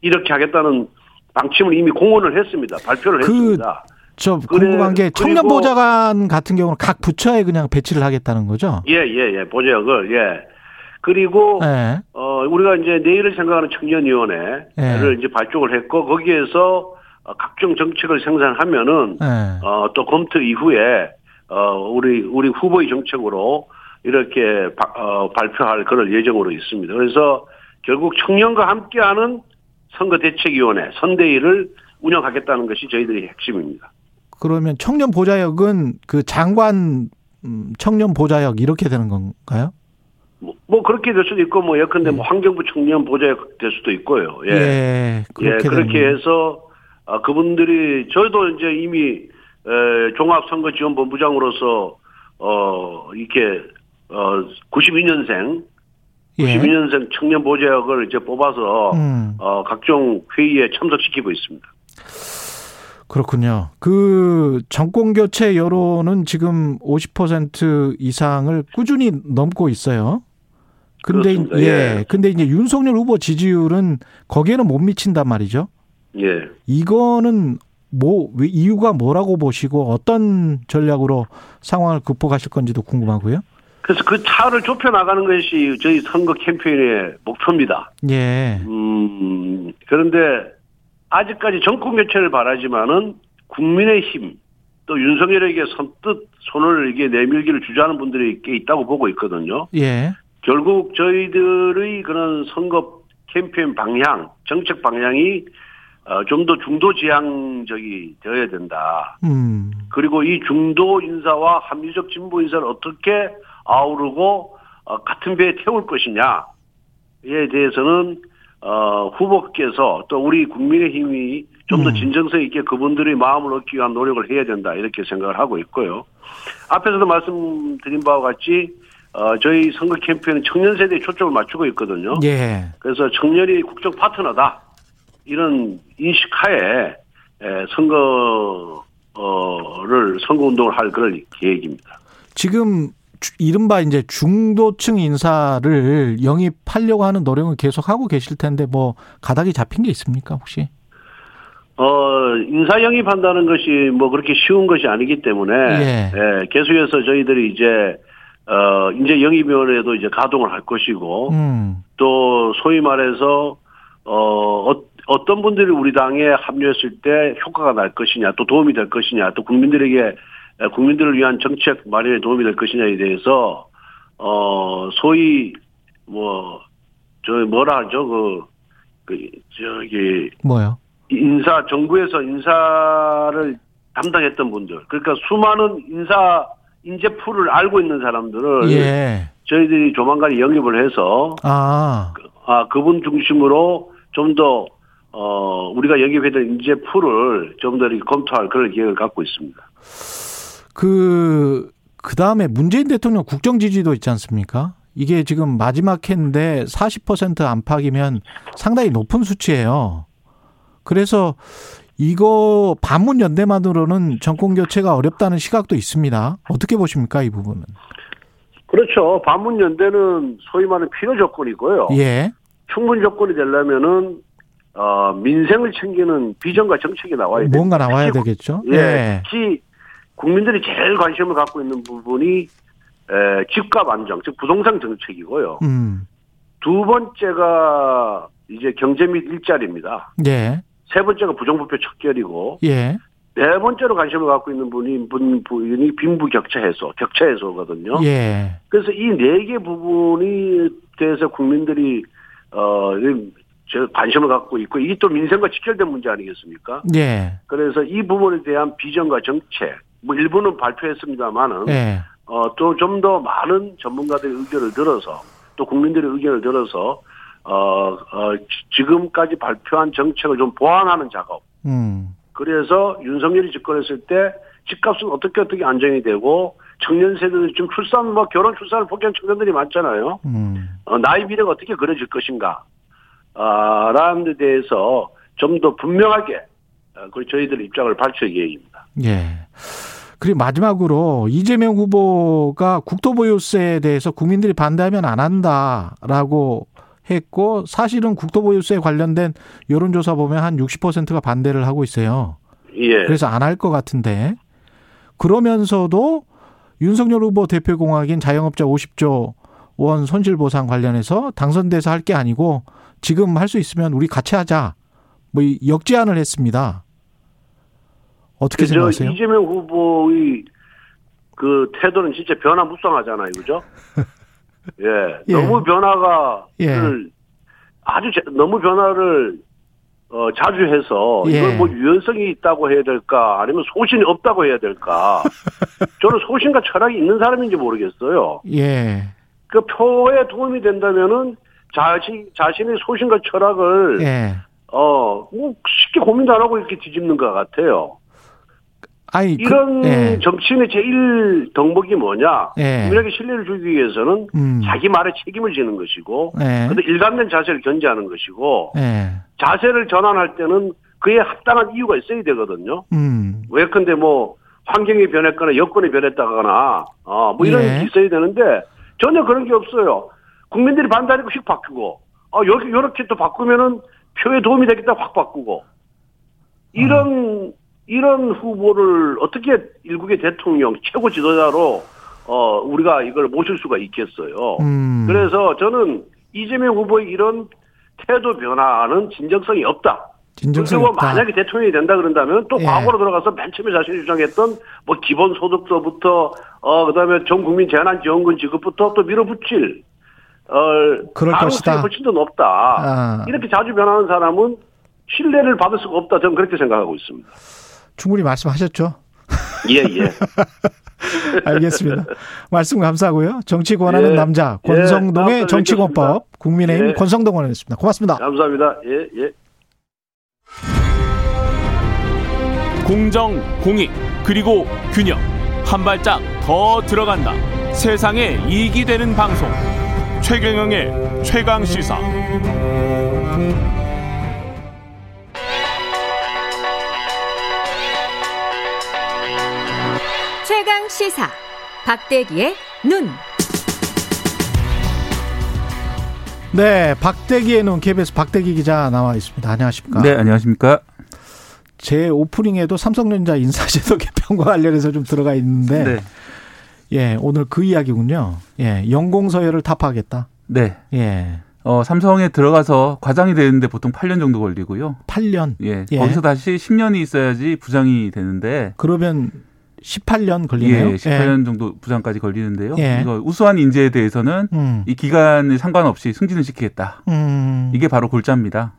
이렇게 하겠다는 방침을 이미 공언을 했습니다. 발표를 그 했습니다. 저 궁금한 게 청년 보좌관 같은 경우는 각 부처에 그냥 배치를 하겠다는 거죠? 예, 예, 예. 보좌역을 예. 그리고 예. 어 우리가 이제 내일을 생각하는 청년위원회를 예. 이제 발족을 했고 거기에서 어, 각종 정책을 생산하면은 예. 어, 또 검토 이후에 어, 우리 우리 후보의 정책으로 이렇게 바- 어, 발표할 그럴 예정으로 있습니다. 그래서 결국 청년과 함께하는 선거대책위원회 선대위를 운영하겠다는 것이 저희들의 핵심입니다. 그러면 청년 보좌역은 그 장관 음, 청년 보좌역 이렇게 되는 건가요? 뭐, 뭐 그렇게 될 수도 있고 뭐 예컨대 뭐 환경부 청년 보좌역 될 수도 있고요. 예, 예. 예, 그렇게 해서 아, 그분들이 저희도 이제 이미 에, 종합선거지원본부장으로서 어 이렇게 어 92년생 예. 92년생 청년 보좌역을 이제 뽑아서 음. 어 각종 회의에 참석시키고 있습니다. 그렇군요. 그 정권 교체 여론은 지금 50% 이상을 꾸준히 넘고 있어요. 근데 그렇습니다. 예. 예. 근데 이제 윤석열 후보 지지율은 거기에는 못 미친단 말이죠. 예. 이거는 뭐 왜- 이유가 뭐라고 보시고 어떤 전략으로 상황을 극복하실 건지도 궁금하고요. 그래서 그 차를 좁혀 나가는 것이 저희 선거 캠페인의 목표입니다. 예. 음, 그런데 아직까지 정권 교체를 바라지만은 국민의힘 또 윤석열에게 선뜻 손을 이게 내밀기를 주저하는 분들이 꽤 있다고 보고 있거든요. 예. 결국 저희들의 그런 선거 캠페인 방향, 정책 방향이 어, 좀 더 중도 지향적이 되어야 된다. 음. 그리고 이 중도 인사와 합리적 진보 인사를 어떻게 아우르고 어, 같은 배에 태울 것이냐에 대해서는 어, 후보께서 또 우리 국민의힘이 좀더 음. 진정성 있게 그분들의 마음을 얻기 위한 노력을 해야 된다 이렇게 생각을 하고 있고요. 앞에서도 말씀드린 바와 같이 어, 저희 선거 캠페인은 청년 세대에 초점을 맞추고 있거든요. 예. 그래서 청년이 국정 파트너다 이런 인식하에 에, 선거를 선거 운동을 할 그럴 계획입니다. 지금 주- 이른바 이제 중도층 인사를 영입하려고 하는 노력은 계속 하고 계실 텐데 뭐 가닥이 잡힌 게 있습니까 혹시? 어 인사 영입한다는 것이 뭐 그렇게 쉬운 것이 아니기 때문에 예. 예, 계속해서 저희들이 이제 어 이제 영입위원회도 이제 가동을 할 것이고 음. 또 소위 말해서 어 어- 어떤 분들이 우리 당에 합류했을 때 효과가 날 것이냐 또 도움이 될 것이냐 또 국민들에게 에, 국민들을 위한 정책 마련에 도움이 될 것이냐에 대해서 어 소위 뭐 저 뭐라 하죠 그, 그 저기 뭐요? 인사 정부에서 인사를 담당했던 분들 그러니까 수많은 인사 인재 풀을 알고 있는 사람들을 예. 저희들이 조만간 영입을 해서 아. 아 그분 중심으로 좀더 어, 우리가 영입했던 인재 풀을 좀 더 검토할 그런 계획을 갖고 있습니다. 그, 그 다음에 문재인 대통령 국정 지지도 있지 않습니까? 이게 지금 마지막 해인데 40% 안팎이면 상당히 높은 수치예요. 그래서 이거 반문 연대만으로는 정권 교체가 어렵다는 시각도 있습니다. 어떻게 보십니까, 이 부분은? 그렇죠. 반문 연대는 소위 말하는 필요 조건이고요. 예. 충분 조건이 되려면은 어, 민생을 챙기는 비전과 정책이 나와야 돼요. 뭔가 나와야 되겠죠? 예. 특히 국민들이 제일 관심을 갖고 있는 부분이 에, 집값 안정, 즉 부동산 정책이고요. 음. 두 번째가 이제 경제 및 일자리입니다. 예. 세 번째가 부정부패 척결이고 예. 네 번째로 관심을 갖고 있는 분이 분 부인이 빈부 격차 해소, 격차 해소거든요. 예. 그래서 이 네 개 부분이 대해서 국민들이 어저 관심을 갖고 있고 이게 또 민생과 직결된 문제 아니겠습니까? 예. 그래서 이 부분에 대한 비전과 정책 뭐 일부는 발표했습니다만은 예. 어, 또 좀 더 많은 전문가들의 의견을 들어서 또 국민들의 의견을 들어서 어, 어, 지- 지금까지 발표한 정책을 좀 보완하는 작업. 음. 그래서 윤석열이 집권했을 때 집값은 어떻게 어떻게 안정이 되고 청년 세대들 지금 출산 뭐 결혼 출산을 포기한 청년들이 많잖아요. 음. 어, 나이 미래가 어떻게 그려질 것인가. 아, 라는 데 대해서 좀 더 분명하게 어, 그 저희들의 입장을 밝힐 계획입니다. 예. 그리고 마지막으로 이재명 후보가 국토보유세에 대해서 국민들이 반대하면 안 한다라고 했고 사실은 국토보유세 관련된 여론조사 보면 한 60%가 반대를 하고 있어요. 예. 그래서 안 할 것 같은데 그러면서도 윤석열 후보 대표 공약인 자영업자 50조 원 손실 보상 관련해서 당선돼서 할 게 아니고 지금 할 수 있으면 우리 같이 하자. 뭐이 역제안을 했습니다. 어떻게 저 생각하세요? 이재명 후보의 그 태도는 진짜 변화무쌍하잖아요, 그죠? 예, 예. 너무 변화가 예. 를 아주 자- 너무 변화를 어, 자주 해서 예. 이걸 뭐 유연성이 있다고 해야 될까 아니면 소신이 없다고 해야 될까 저는 소신과 철학이 있는 사람인지 모르겠어요. 예. 그 표에 도움이 된다면은 자신 자신의 소신과 철학을 예. 어, 뭐 쉽게 고민도 안 하고 이렇게 뒤집는 것 같아요. 아니, 그- 이런 예. 정치인의 제일 덕목이 뭐냐? 예. 국민에게 신뢰를 주기 위해서는 음. 자기 말에 책임을 지는 것이고, 예. 근데 일관된 자세를 견지하는 것이고, 예. 자세를 전환할 때는 그에 합당한 이유가 있어야 되거든요. 음. 왜컨대 뭐 환경이 변했거나 여건이 변했다거나, 어, 뭐 이런 예. 게 있어야 되는데 전혀 그런 게 없어요. 국민들이 반대하니까 휙 바꾸고 어 여기 이렇게 또 바꾸면은 표에 도움이 되겠다 확 바꾸고 이런 이런 후보를 어떻게 일국의 대통령 최고 지도자로 어 우리가 이걸 모실 수가 있겠어요. 음. 그래서 저는 이재명 후보의 이런 태도 변화는 진정성이 없다. 진정성이 그리고 없다. 만약에 대통령이 된다 그런다면 또 예. 과거로 들어가서 맨 처음에 자신이 주장했던 뭐 기본 소득서부터 어 그다음에 전 국민 재난 지원금 지급부터 또 밀어붙일 어 그럴 것이다. 훨씬 더 높다. 아. 이렇게 자주 변하는 사람은 신뢰를 받을 수가 없다. 저는 그렇게 생각하고 있습니다. 충분히 말씀하셨죠? 예 예. 알겠습니다. 말씀 감사하고요. 정치 권하는 예. 남자 예, 권성동의 달에 정치권법 국민의힘 예. 권성동 의원이었습니다. 고맙습니다. 감사합니다. 예 예. 공정, 공익, 그리고 균형. 한 발짝 더 들어간다. 세상에 이익이 되는 방송. 최경영의 최강 시사. 최강 시사 박대기의 눈. 네, 박대기의 눈 KBS 박대기 기자 나와 있습니다. 안녕하십니까? 네, 안녕하십니까? 제 오프닝에도 삼성전자 인사제도 개편과 관련해서 좀 들어가 있는데 네. 예, 오늘 그 이야기군요. 예, 연공서열을 타파하겠다. 네. 예. 어, 삼성에 들어가서 과장이 되는데 보통 8년 정도 걸리고요. 8년. 예. 예. 거기서 다시 10년이 있어야지 부장이 되는데 그러면 18년 걸리네요. 예, 18년 정도 부장까지 걸리는데요. 예. 이거 우수한 인재에 대해서는 음. 이 기간에 상관없이 승진을 시키겠다. 음. 이게 바로 골자입니다.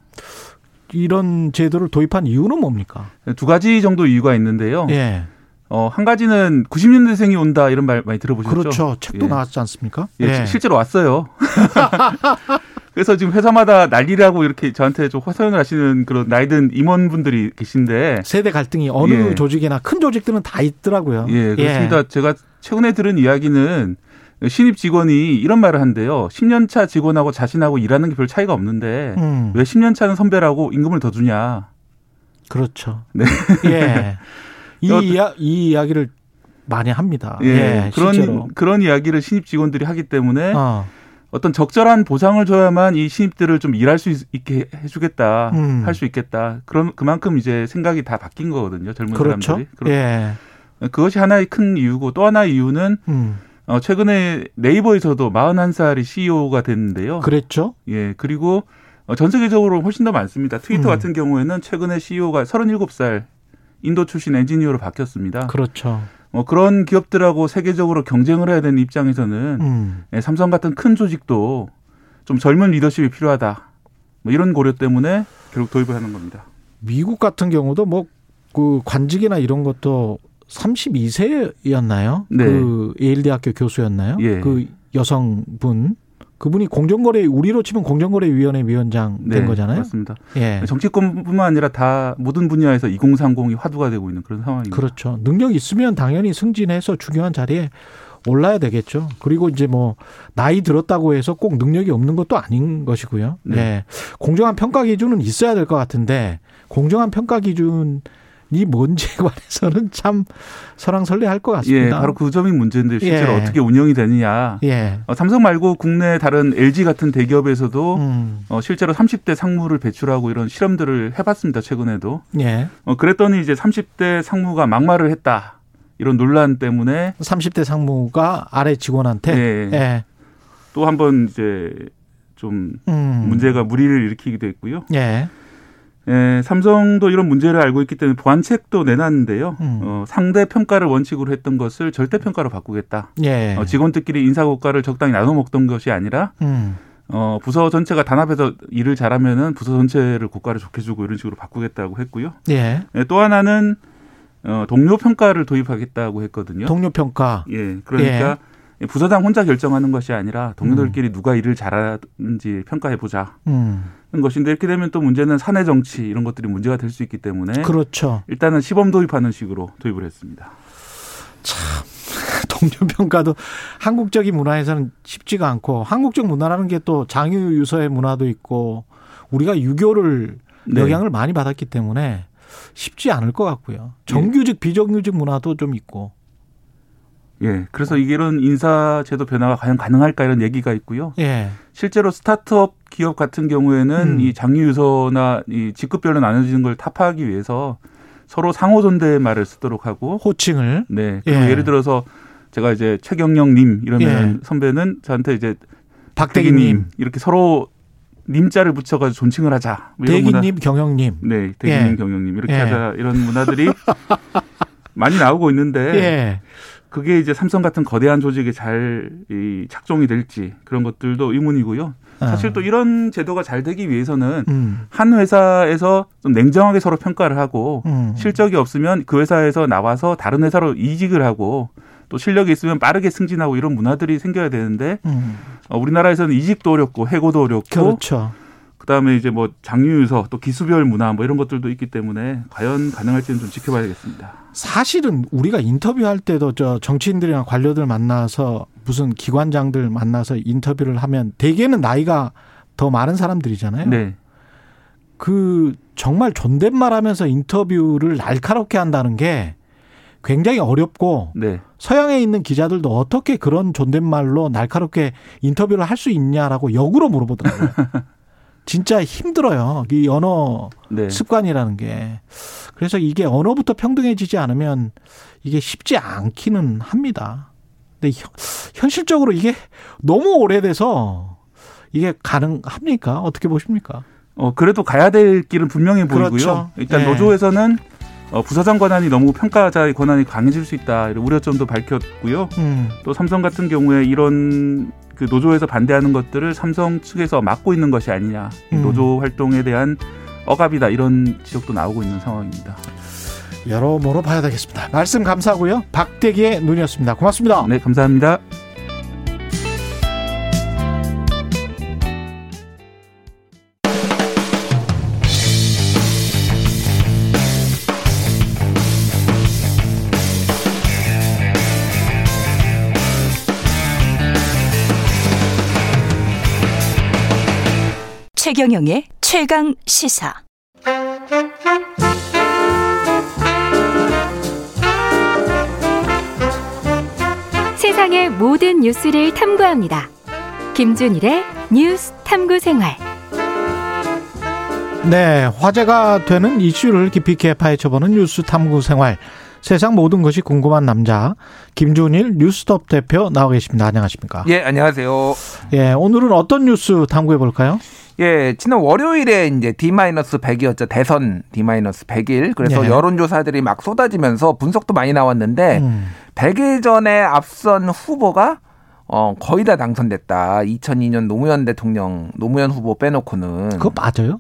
이런 제도를 도입한 이유는 뭡니까? 두 가지 정도 이유가 있는데요. 예. 어, 한 가지는 90년대생이 온다 이런 말 많이 들어보셨죠? 그렇죠. 책도 예. 나왔지 않습니까? 예, 시- 실제로 왔어요. 그래서 지금 회사마다 난리라고 이렇게 저한테 좀 화사연을 하시는 그런 나이든 임원분들이 계신데 세대 갈등이 어느 예. 조직이나 큰 조직들은 다 있더라고요. 예, 그렇습니다. 제가 최근에 들은 이야기는 신입 직원이 이런 말을 한대요. 10년 차 직원하고 자신하고 일하는 게 별 차이가 없는데 음, 왜 10년 차는 선배라고 임금을 더 주냐. 그렇죠. 네. 예. 이, 어, 이야, 이 이야기를 많이 합니다. 예, 예, 그런 실제로. 그런 이야기를 신입 직원들이 하기 때문에 어, 어떤 적절한 보상을 줘야만 이 신입들을 좀 일할 수 있- 있게 해주겠다, 음. 할수 있겠다. 그런 그만큼 이제 생각이 다 바뀐 거거든요. 젊은 그렇죠. 사람들이. 그렇- 예. 그것이 하나의 큰 이유고 또 하나 의 이유는 음, 어, 최근에 네이버에서도 41살이 CEO가 됐는데요. 그랬죠. 예, 그리고 어, 전 세계적으로 훨씬 더 많습니다. 트위터 음. 같은 경우에는 최근에 CEO가 37살 인도 출신 엔지니어로 바뀌었습니다. 그렇죠. 어, 그런 기업들하고 세계적으로 경쟁을 해야 되는 입장에서는 음, 예, 삼성 같은 큰 조직도 좀 젊은 리더십이 필요하다. 뭐 이런 고려 때문에 결국 도입을 하는 겁니다. 미국 같은 경우도 뭐 그 관직이나 이런 것도 32세였나요? 네. 그 예일 대학교 교수였나요? 예. 그 여성분 그분이 공정거래 우리로 치면 공정거래위원회 위원장 된 거잖아요. 네, 맞습니다. 예. 정치권뿐만 아니라 다 모든 분야에서 2030이 화두가 되고 있는 그런 상황입니다. 그렇죠. 능력 있으면 당연히 승진해서 중요한 자리에 올라야 되겠죠. 그리고 이제 뭐 나이 들었다고 해서 꼭 능력이 없는 것도 아닌 것이고요. 네. 네. 공정한 평가 기준은 있어야 될 것 같은데 공정한 평가 기준 이 뭔지에 관해서는 참 설왕설래할 것 예, 같습니다. 바로 그 점이 문제인데 실제로 예. 어떻게 운영이 되느냐. 예. 어, 삼성 말고 국내 다른 LG 같은 대기업에서도 음. 어, 실제로 30대 상무를 배출하고 이런 실험들을 해봤습니다. 최근에도. 예. 어, 그랬더니 이제 30대 상무가 막말을 했다. 이런 논란 때문에 30대 상무가 아래 직원한테 예. 예. 또 한번 이제 좀 음. 문제가 무리를 일으키기도 했고요. 예. 예, 삼성도 이런 문제를 알고 있기 때문에 보완책도 내놨는데요. 음. 어, 상대 평가를 원칙으로 했던 것을 절대 평가로 바꾸겠다. 예. 어, 직원들끼리 인사고과를 적당히 나눠 먹던 것이 아니라 음. 어, 부서 전체가 단합해서 일을 잘하면은 부서 전체를 고과를 좋게 주고 이런 식으로 바꾸겠다고 했고요. 예. 예, 또 하나는 어, 동료 평가를 도입하겠다고 했거든요. 동료 평가. 예, 그러니까 부서장 혼자 결정하는 것이 아니라 음. 동료들끼리 누가 일을 잘하는지 평가해 보자. 음. 것인데 이렇게 되면 또 문제는 사내 정치 이런 것들이 문제가 될 수 있기 때문에 그렇죠. 일단은 시범 도입하는 식으로 도입을 했습니다. 동료 평가도 한국적인 문화에서는 쉽지가 않고 한국적 문화라는 게 또 장유 유서의 문화도 있고 우리가 유교를 네. 영향을 많이 받았기 때문에 쉽지 않을 것 같고요. 정규직 비정규직 문화도 좀 있고 예. 그래서 이게 이런 인사 제도 변화가 과연 가능할까 이런 얘기가 있고요. 예. 실제로 스타트업 기업 같은 경우에는 음. 이 장유유서나 이 직급별로 나눠지는 걸 타파하기 위해서 서로 상호 존댓말을 쓰도록 하고 호칭을 네. 그리고 예. 예. 를 들어서 제가 이제 최경영님 이러면 예. 선배는 저한테 이제 박대기님, 대기님 이렇게 서로 님자를 붙여가지고 존칭을 하자. 뭐 대기님, 경영님. 네, 대기님, 예. 경영님 이렇게 예. 하자 이런 문화들이 많이 나오고 있는데 예. 그게 이제 삼성 같은 거대한 조직에 잘 이, 착종이 될지 그런 것들도 의문이고요. 사실 아. 또 이런 제도가 잘 되기 위해서는 음. 한 회사에서 좀 냉정하게 서로 평가를 하고 음. 실적이 없으면 그 회사에서 나와서 다른 회사로 이직을 하고 또 실력이 있으면 빠르게 승진하고 이런 문화들이 생겨야 되는데 음. 어, 우리나라에서는 이직도 어렵고 해고도 어렵고 그렇죠. 그다음에 이제 뭐 장유유서 또 기수별 문화 뭐 이런 것들도 있기 때문에 과연 가능할지는 좀 지켜봐야겠습니다. 사실은 우리가 인터뷰할 때도 저 정치인들이나 관료들 만나서 무슨 기관장들 만나서 인터뷰를 하면 대개는 나이가 더 많은 사람들이잖아요. 네. 그 정말 존댓말 하면서 인터뷰를 날카롭게 한다는 게 굉장히 어렵고 네. 서양에 있는 기자들도 어떻게 그런 존댓말로 날카롭게 인터뷰를 할 수 있냐라고 역으로 물어보더라고요. 진짜 힘들어요. 이 언어 네. 습관이라는 게. 그래서 이게 언어부터 평등해지지 않으면 이게 쉽지 않기는 합니다. 근데 현- 현실적으로 이게 너무 오래돼서 이게 가능합니까? 어떻게 보십니까? 어 그래도 가야 될 길은 분명해 보이고요. 그렇죠. 일단 예. 노조에서는 어, 부사장 권한이 너무 평가자의 권한이 강해질 수 있다 이런 우려점도 밝혔고요. 음. 또 삼성 같은 경우에 이런 그 노조에서 반대하는 것들을 삼성 측에서 막고 있는 것이 아니냐 이 음. 노조 활동에 대한 억압이다 이런 지적도 나오고 있는 상황입니다. 여러모로 봐야 되겠습니다. 말씀 감사하고요. 박대기의 눈이었습니다. 고맙습니다. 네 감사합니다. 최경영의 최강 시사. 세상의 모든 뉴스를 탐구합니다. 김준일의 뉴스 탐구 생활. 네, 화제가 되는 이슈를 깊이 있게 파헤쳐보는 뉴스 탐구 생활. 세상 모든 것이 궁금한 남자 김준일 뉴스톱 대표 나와 계십니다. 안녕하십니까? 예, 안녕하세요. 예, 오늘은 어떤 뉴스 탐구해 볼까요? 예, 지난 월요일에 이제 D-100이었죠. 대선 D-100일. 그래서 네. 여론조사들이 막 쏟아지면서 분석도 많이 나왔는데 음, 100일 전에 앞선 후보가 어, 거의 다 당선됐다. 2002년 노무현 대통령, 노무현 후보 빼놓고는. 그거 맞아요?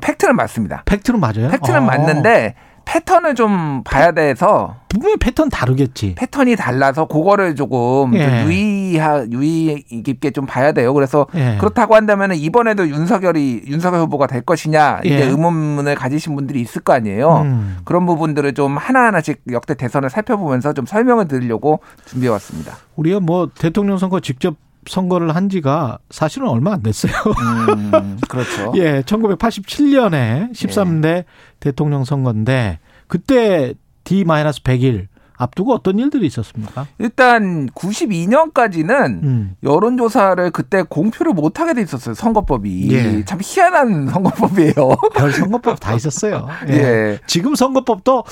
팩트는 맞습니다. 팩트는 맞아요? 팩트는 어. 맞는데 패턴을 좀 봐야 돼서 분명히 패턴 다르겠지. 패턴이 달라서 그거를 조금 예. 좀 유의하 유의 깊게 좀 봐야 돼요. 그래서 예. 그렇다고 한다면 이번에도 윤석열이 윤석열 후보가 될 것이냐 이제 예. 의문문을 가지신 분들이 있을 거 아니에요. 음. 그런 부분들을 좀 하나하나씩 역대 대선을 살펴보면서 좀 설명을 드리려고 준비해 왔습니다. 우리가 뭐 대통령 선거 직접 선거를 한 지가 사실은 얼마 안 됐어요. 음, 그렇죠. 예, 1987년에 13대 대통령 선거인데 그때 D-100일 앞두고 어떤 일들이 있었습니까? 일단 92년까지는 음. 여론조사를 그때 공표를 못하게 돼 있었어요. 선거법이 예. 참 희한한 선거법이에요. 별 선거법 다 있었어요. 예. 예. 지금 선거법도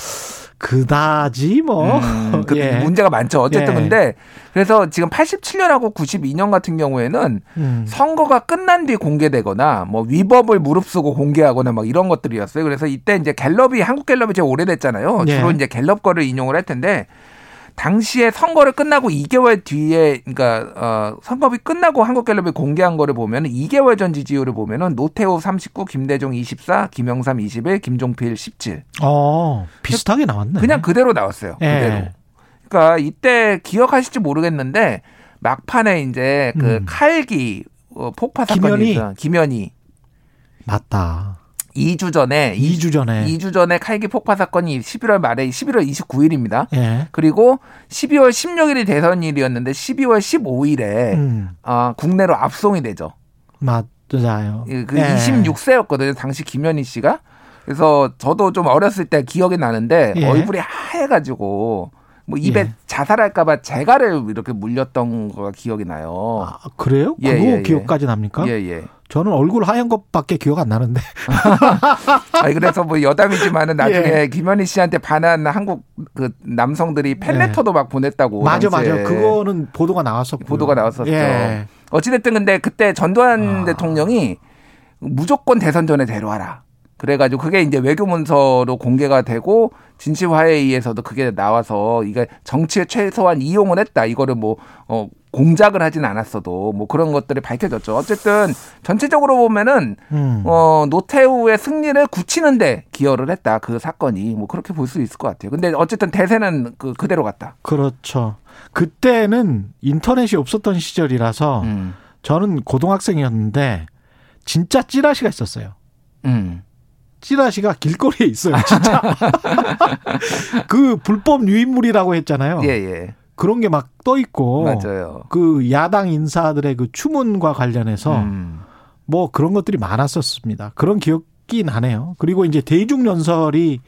그다지 뭐 음, 그 예. 문제가 많죠. 어쨌든 예. 근데 그래서 지금 87년하고 92년 같은 경우에는 음. 선거가 끝난 뒤 공개되거나 뭐 위법을 무릅쓰고 공개하거나 막 이런 것들이었어요. 그래서 이때 이제 갤럽이 한국 갤럽이 제일 오래됐잖아요. 예. 주로 이제 갤럽 거를 인용을 할 텐데 당시에 선거를 끝나고 2개월 뒤에 그러니까 어 선거비 끝나고 한국갤럽이 공개한 거를 보면 2개월 전 지지율을 보면은 노태우 39, 김대중 24, 김영삼 21, 김종필 17. 어, 비슷하게 나왔네. 그냥 그대로 나왔어요. 예. 그대로. 그러니까 이때 기억하실지 모르겠는데 막판에 이제 그 음. 칼기 어, 폭파 사건이? 있어. 김현희 맞다. 2주 전에 2주 전에 2주 전에 칼기 폭파 사건이 11월 말에 11월 29일입니다. 예. 그리고 12월 16일이 대선일이었는데 12월 15일에 음. 아, 국내로 압송이 되죠. 맞아요. 예, 그 예. 26세였거든요. 당시 김현희 씨가. 그래서 저도 좀 어렸을 때 기억이 나는데 예. 얼굴이 하얘가지고 뭐 입에 예. 자살할까봐 재갈을 이렇게 물렸던 거가 기억이 나요. 아, 그래요? 예, 그거 예, 예. 기억까지 납니까? 예, 예. 저는 얼굴 하얀 것밖에 기억 안 나는데. 아니 그래서 뭐 여담이지만은 나중에 예. 김현희 씨한테 반한 한국 그 남성들이 팬레터도 막 보냈다고. 맞아. 맞아. 그거는 보도가 나왔었고. 보도가 나왔었죠. 예. 어찌됐든 근데 그때 전두환 아. 대통령이 무조건 대선 전에 데려와라. 그래가지고 그게 이제 외교문서로 공개가 되고 진실화해의에서도 그게 나와서 이게 정치에 최소한 이용을 했다. 이거를 뭐 어, 공작을 하진 않았어도 뭐 그런 것들이 밝혀졌죠. 어쨌든 전체적으로 보면은 음. 어, 노태우의 승리를 굳히는데 기여를 했다. 그 사건이 뭐 그렇게 볼 수 있을 것 같아요. 근데 어쨌든 대세는 그 그대로 갔다. 그렇죠. 그때는 인터넷이 없었던 시절이라서 음. 저는 고등학생이었는데 진짜 찌라시가 있었어요. 음. 찌라시가 길거리에 있어요, 진짜. 그 불법 유인물이라고 했잖아요. 예, 예. 그런 게 막 떠 있고. 맞아요. 그 야당 인사들의 그 추문과 관련해서 음. 뭐 그런 것들이 많았었습니다. 그런 기억이 나네요. 그리고 이제 대중 연설이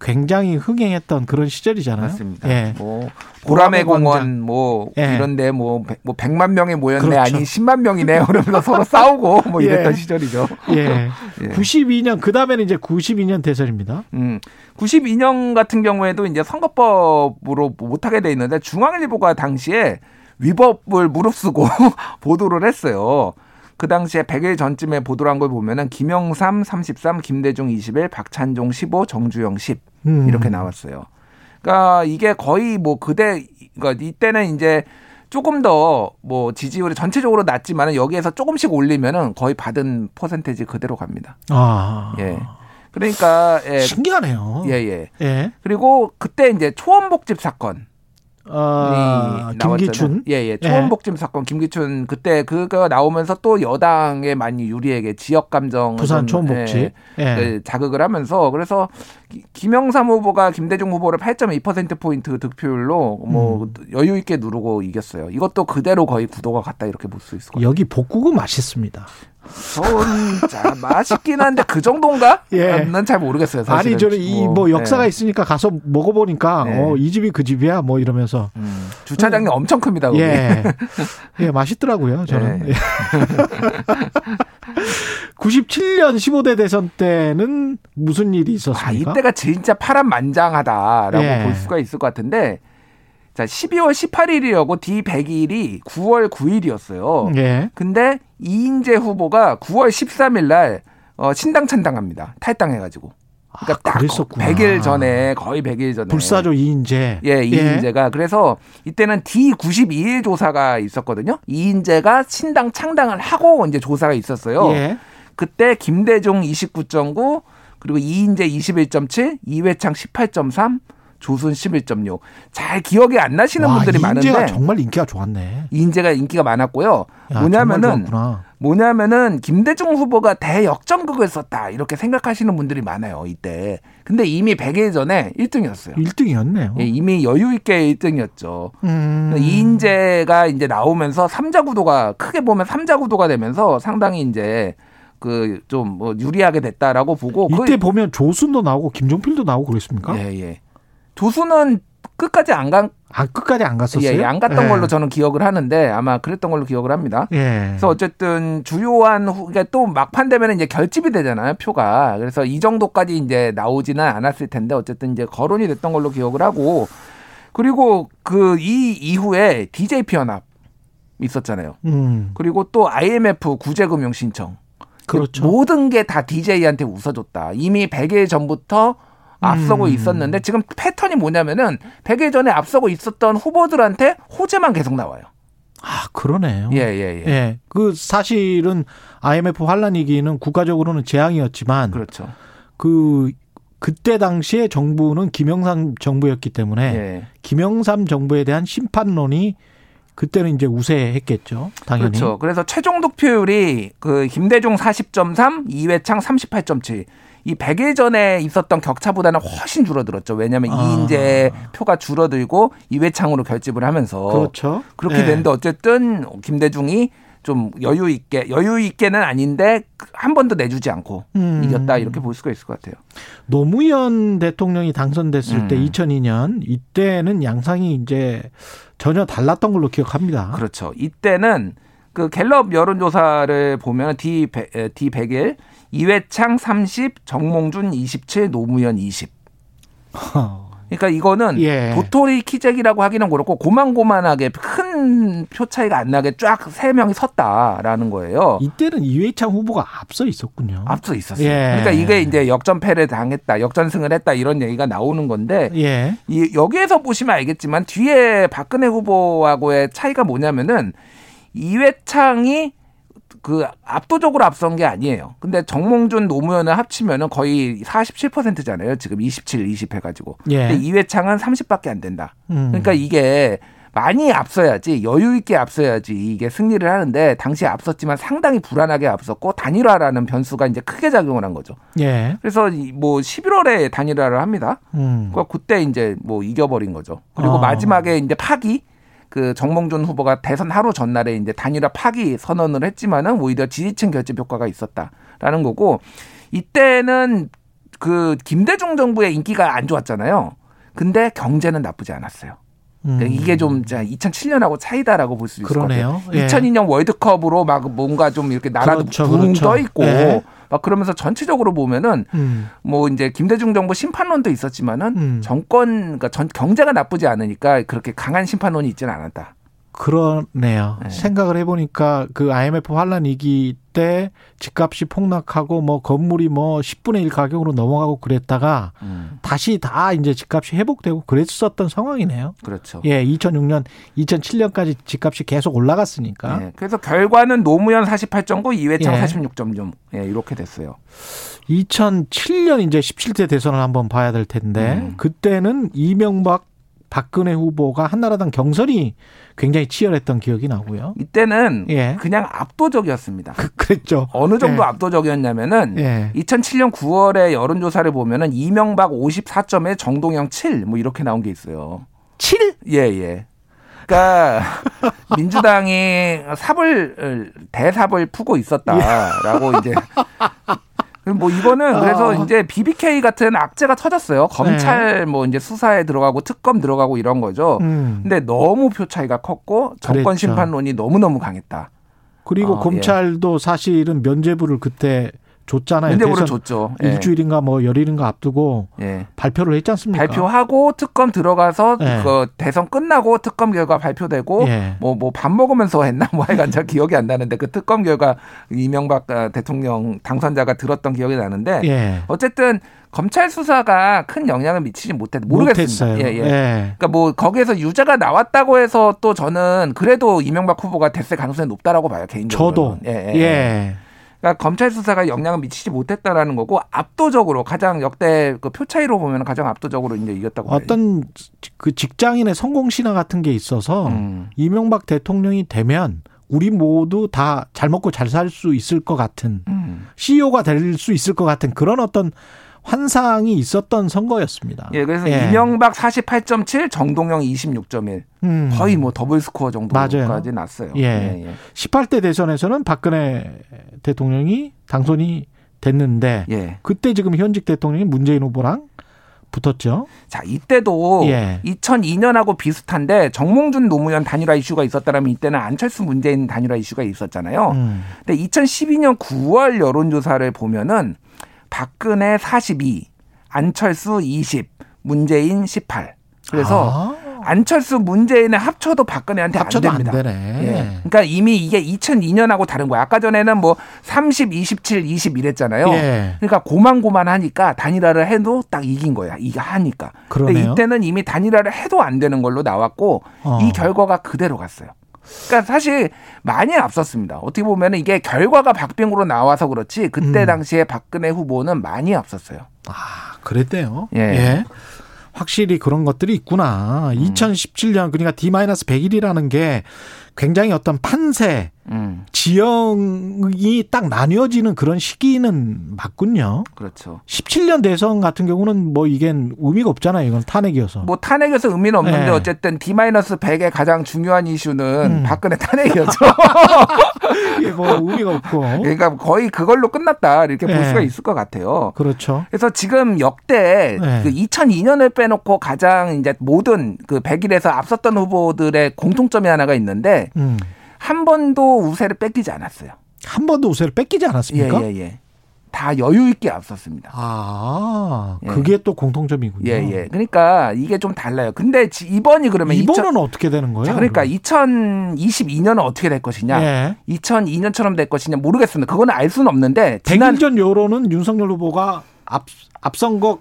굉장히 흥행했던 그런 시절이잖아요. 맞습니다. 예. 뭐 보라매 공원 뭐 예. 이런데 뭐, 백- 뭐 100만 명이 모였네 그렇죠. 아니 10만 명이네 그러면서 서로 싸우고 뭐 이랬던 예. 시절이죠. 예. 예. 92년 그 다음에는 이제 92년 대선입니다. 음. 92년 같은 경우에도 이제 선거법으로 못 하게 돼 있는데 중앙일보가 당시에 위법을 무릅쓰고 보도를 했어요. 그 당시에 100일 전쯤에 보도를 한 걸 보면은 김영삼 33, 김대중 21, 박찬종 15, 정주영 10 음. 이렇게 나왔어요. 그러니까 이게 거의 뭐 그대 그러니까 이때는 이제 조금 더 뭐 지지율이 전체적으로 낮지만은 여기에서 조금씩 올리면은 거의 받은 퍼센테이지 그대로 갑니다. 아. 예. 그러니까 예. 신기하네요. 예, 예. 예. 그리고 그때 이제 초원복집 사건 아, 김기춘. 예, 예. 초원복집 사건 김기춘 그때 그거 나오면서 또 여당에 많이 유리하게 지역 감정 부산 초원복집. 예. 네, 자극을 하면서 그래서 기- 김영삼 후보가 김대중 후보를 8.2% 포인트 득표율로 뭐 음. 여유 있게 누르고 이겼어요. 이것도 그대로 거의 구도가 같다 이렇게 볼 수 있을 것 같아요. 여기 복국은 맛있습니다. 저는 자 맛있긴 한데 그 정도인가? 예. 난 잘 모르겠어요. 사실은. 아니 저는 이 뭐 역사가 예. 있으니까 가서 먹어보니까 네. 어, 이 집이 그 집이야 뭐 이러면서 음, 주차장이 엄청 큽니다. 거기. 예, 예 맛있더라고요 저는. 네. 예. 97년 15대 대선 때는 무슨 일이 아, 있었습니까? 이때가 진짜 파란만장하다라고 예. 볼 수가 있을 것 같은데 자 12월 18일이라고 D100일이 9월 9일이었어요. 예. 근데 이인재 후보가 9월 13일 날 어, 신당 찬당합니다. 탈당해가지고. 그러니까 아, 딱 그랬었구나. 100일 전에 거의 100일 전에. 불사조 이인재. 예, 이인재가 그래서 이때는 D92일 조사가 있었거든요. 이인재가 신당 창당을 하고 이제 조사가 있었어요. 예. 그때 김대중 29.9 그리고 이인재 21.7, 이회창 18.3, 조순 11.6. 잘 기억이 안 나시는 와, 분들이 이인재가 많은데 정말 인기가 좋았네. 이인재가 인기가 많았고요. 야, 뭐냐면은. 뭐냐면은 김대중 후보가 대역전극을 썼다 이렇게 생각하시는 분들이 많아요 이때. 근데 이미 100일 전에 1등이었어요. 1등이었네요. 예, 이미 여유 있게 1등이었죠. 음. 이인재가 이제 나오면서 삼자 구도가 크게 보면 삼자 구도가 되면서 상당히 이제 그 좀 뭐 유리하게 됐다라고 보고 이때 보면 조순도 나오고 김종필도 나오고 그랬습니까? 그, 예, 예. 조수는 끝까지 안 간, 아 끝까지 안 갔었어요. 예, 안 갔던 예. 걸로 저는 기억을 하는데 아마 그랬던 걸로 기억을 합니다. 예. 그래서 어쨌든 주요한 후, 그러니까 또 막판 되면 이제 결집이 되잖아요, 표가. 그래서 이 정도까지 이제 나오지는 않았을 텐데 어쨌든 이제 거론이 됐던 걸로 기억을 하고 그리고 그 이 이후에 DJP 연합 있었잖아요. 음. 그리고 또 IMF 구제금융 신청. 그렇죠. 모든 게 다 DJ한테 웃어줬다. 이미 100일 전부터 앞서고 음. 있었는데 지금 패턴이 뭐냐면은 100일 전에 앞서고 있었던 후보들한테 호재만 계속 나와요. 아 그러네요. 예, 예, 예. 예. 그 사실은 IMF 환란 위기는 국가적으로는 재앙이었지만 그렇죠. 그 그때 당시에 정부는 김영삼 정부였기 때문에 예. 김영삼 정부에 대한 심판론이 그때는 이제 우세했겠죠. 당연히. 그렇죠. 그래서 최종 득표율이 그 김대중 40.3, 이회창 38.7. 이 100일 전에 있었던 격차보다는 훨씬 줄어들었죠. 왜냐하면 아. 이인재 표가 줄어들고 이회창으로 결집을 하면서 그렇죠. 그렇게 예. 됐는데 어쨌든 김대중이 좀 여유 있게 여유 있게는 아닌데 한 번도 내주지 않고 음. 이겼다 이렇게 볼 수가 있을 것 같아요. 노무현 대통령이 당선됐을 때 음. 2002년 이때는 양상이 이제 전혀 달랐던 걸로 기억합니다. 그렇죠. 이때는 그 갤럽 여론조사를 보면 D D 100일 이회창 30, 정몽준 27, 노무현 20. 그러니까 이거는 예. 도토리 키재기라고 하기는 그렇고 고만고만하게 큰 표 차이가 안 나게 쫙 세 명이 섰다라는 거예요. 이때는 이회창 후보가 앞서 있었군요. 앞서 있었어요. 예. 그러니까 이게 이제 역전패를 당했다, 역전승을 했다 이런 얘기가 나오는 건데 예. 이 여기에서 보시면 알겠지만 뒤에 박근혜 후보하고의 차이가 뭐냐면은 이회창이 그 압도적으로 앞선 게 아니에요. 근데 정몽준 노무현을 합치면은 거의 47%잖아요. 지금 27, 20 해가지고. 예. 근데 이회창은 30밖에 안 된다. 음. 그러니까 이게 많이 앞서야지 여유 있게 앞서야지 이게 승리를 하는데 당시에 앞섰지만 상당히 불안하게 앞섰고 단일화라는 변수가 이제 크게 작용을 한 거죠. 예. 그래서 이뭐 11월에 단일화를 합니다. 음. 그러니까 그때 이제 뭐 이겨버린 거죠. 그리고 어. 마지막에 이제 파기 그 정몽준 후보가 대선 하루 전날에 이제 단일화 파기 선언을 했지만은 오히려 지지층 결집 효과가 있었다라는 거고 이때는 그 김대중 정부의 인기가 안 좋았잖아요. 근데 경제는 나쁘지 않았어요. 그러니까 음. 이게 좀 2007년하고 차이다라고 볼 수 있을. 것 같아요. 예. 2002년 월드컵으로 막 뭔가 좀 이렇게 나라도 그렇죠, 붕 그렇죠. 떠 있고 예. 막 그러면서 전체적으로 보면은 음. 뭐 이제 김대중 정부 심판론도 있었지만은 음. 정권 그러니까 전 경제가 나쁘지 않으니까 그렇게 강한 심판론이 있지는 않았다. 그러네요. 네. 생각을 해보니까 그 IMF 환란 위기 때 집값이 폭락하고 뭐 건물이 뭐 10분의 1 가격으로 넘어가고 그랬다가 다시 다 이제 집값이 회복되고 그랬었던 상황이네요. 그렇죠. 예, 2006년, 2007년까지 집값이 계속 올라갔으니까. 예, 그래서 결과는 노무현 48.9, 이회창 예. 46.6 예, 이렇게 됐어요. 2007년 이제 17대 대선을 한번 봐야 될 텐데 음. 그때는 이명박 박근혜 후보가 한나라당 경선이 굉장히 치열했던 기억이 나고요. 이때는 예. 그냥 압도적이었습니다. 그, 그랬죠. 어느 정도 예. 압도적이었냐면은 예. 2007년 9월에 여론조사를 보면은 이명박 54점에 정동영 7 뭐 이렇게 나온 게 있어요. 7? 예, 예. 그러니까 민주당이 삽을 대삽을 푸고 있었다라고 이제 뭐 이거는 그래서 어. 이제 BBK 같은 악재가 터졌어요. 검찰 뭐 이제 수사에 들어가고 특검 들어가고 이런 거죠. 음. 근데 너무 표 차이가 컸고 정권. 심판론이 너무 너무 강했다. 그리고 아, 검찰도 사실은 면죄부를 그때 줬잖아요. 대선 줬죠. 예. 일주일인가 뭐 열일인가 앞두고 예. 발표를 했지 않습니까? 발표하고 특검 들어가서 예. 그 대선 끝나고 특검 결과 발표되고 예. 뭐뭐 밥 먹으면서 했나 뭐 하여간 잘 기억이 안 나는데 그 특검 결과 이명박 아, 대통령 당선자가 들었던 기억이 나는데 예. 어쨌든 검찰 수사가 큰 영향을 미치지 못했 모르겠습니다. 예, 예. 예. 그러니까 뭐 거기에서 유죄가 나왔다고 해서 또 저는 그래도 이명박 후보가 됐을 가능성이 높다라고 봐요 개인적으로. 저도 예, 예. 예. 그러니까 검찰 수사가 영향을 미치지 못했다라는 거고 압도적으로 가장 역대 그 표 차이로 보면 가장 압도적으로 이제 이겼다고. 어떤 그 직장인의 성공 신화 같은 게 있어서 음. 이명박 대통령이 되면 우리 모두 다 잘 먹고 잘 살 수 있을 것 같은 음. CEO가 될 수 있을 것 같은 그런 어떤 환상이 있었던 선거였습니다. 예, 그래서 예. 이명박 48.7, 정동영 26.1. 음. 거의 뭐 더블 스코어 정도까지. 났어요. 예. 18대 대선에서는 박근혜 대통령이 당선이 됐는데 예. 그때 지금 현직 대통령이 문재인 후보랑 붙었죠. 자, 이때도 예. 2002년하고 비슷한데 정몽준 노무현 단일화 이슈가 있었다면 이때는 안철수 문재인 단일화 이슈가 있었잖아요. 음. 근데 2012년 9월 여론조사를 보면은 박근혜 42, 안철수 20, 문재인 18. 그래서 아, 안철수 문재인을 합쳐도 박근혜한테 합쳐도 안안 됩니다. 되네. 예. 그러니까 이미 이게 2002년하고 다른 거야. 아까 전에는 뭐 30, 27, 20 이랬잖아요. 예. 그러니까 고만고만 하니까 단일화를 해도 딱 이긴 거야. 이게 하니까. 그러네요. 이때는 이미 단일화를 해도 안 되는 걸로 나왔고 어. 이 결과가 그대로 갔어요. 그러니까 사실 많이 앞섰습니다. 어떻게 보면 이게 결과가 박빙으로 나와서 그렇지 그때 음. 당시에 박근혜 후보는 많이 앞섰어요. 아, 그랬대요. 예. 확실히 그런 것들이 있구나. 음. 2017년 그러니까 D-100일이라는 게 굉장히 어떤 판세, 음, 지형이 딱 나뉘어지는 그런 시기는 맞군요. 그렇죠. 17년 대선 같은 경우는 뭐 이게 의미가 없잖아요. 이건 탄핵이어서. 뭐 탄핵에서 의미는 없는데 네. 어쨌든 D-100의 가장 중요한 이슈는 음. 박근혜 탄핵이었죠. 이게 뭐 의미가 없고. 그러니까 거의 그걸로 끝났다 이렇게 볼 네. 수가 있을 것 같아요. 그렇죠. 그래서 지금 역대 네. 그 2002년을 빼놓고 가장 이제 모든 그 100일에서 앞섰던 후보들의 공통점이 하나가 있는데 음. 한 번도 우세를 뺏기지 않았어요. 한 번도 우세를 뺏기지 않았습니까? 예, 예, 예. 다 여유 있게 앞섰습니다. 아, 예. 그게 또 공통점이군요. 예, 예. 그러니까 이게 좀 달라요. 근데 지- 이번이 그러면 이번은 2000 어떻게 되는 거예요? 자, 그러니까 그럼? 2022년은 어떻게 될 것이냐, 예. 2002년처럼 될 것이냐 모르겠습니다. 그거는 알 수는 없는데 지난 100일 전 여론은 윤석열 후보가 앞, 앞선 것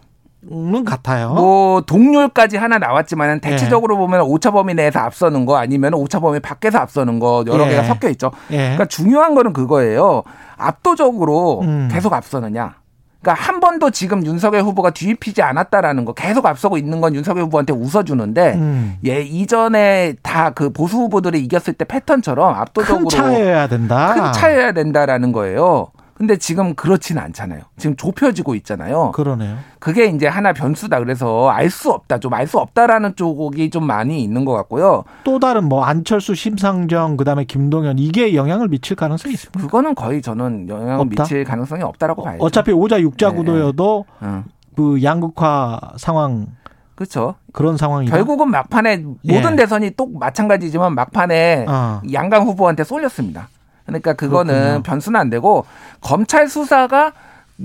는 같아요. 뭐 동률까지 하나 나왔지만 대체적으로 보면 오차 범위 내에서 앞서는 거 아니면 오차 범위 밖에서 앞서는 거 여러 예. 개가 섞여 있죠. 예. 그러니까 중요한 거는 그거예요. 압도적으로 음. 계속 앞서느냐. 그러니까 한 번도 지금 윤석열 후보가 뒤집히지 않았다라는 거 계속 앞서고 있는 건 윤석열 후보한테 웃어주는데 음. 예 이전에 다 그 보수 후보들이 이겼을 때 패턴처럼 압도적으로 큰 차여야 된다. 큰 차여야 된다라는 거예요. 근데 지금 그렇지는 않잖아요. 지금 좁혀지고 있잖아요. 그러네요. 그게 이제 하나 변수다. 그래서 알 수 없다. 좀 알 수 없다라는 쪽이 좀 많이 있는 것 같고요. 또 다른 뭐 안철수, 심상정, 그다음에 김동연 이게 영향을 미칠 가능성이 있습니다. 그거는 거의 저는 영향을 없다? 미칠 가능성이 없다라고 봐야죠. 어차피 오자 육자 네. 구도여도 응. 그 양극화 상황 그렇죠. 그런 상황이다. 결국은 막판에 예. 모든 대선이 또 마찬가지지만 막판에 아. 양강 후보한테 쏠렸습니다. 그러니까 그거는 그렇군요. 변수는 안 되고 검찰 수사가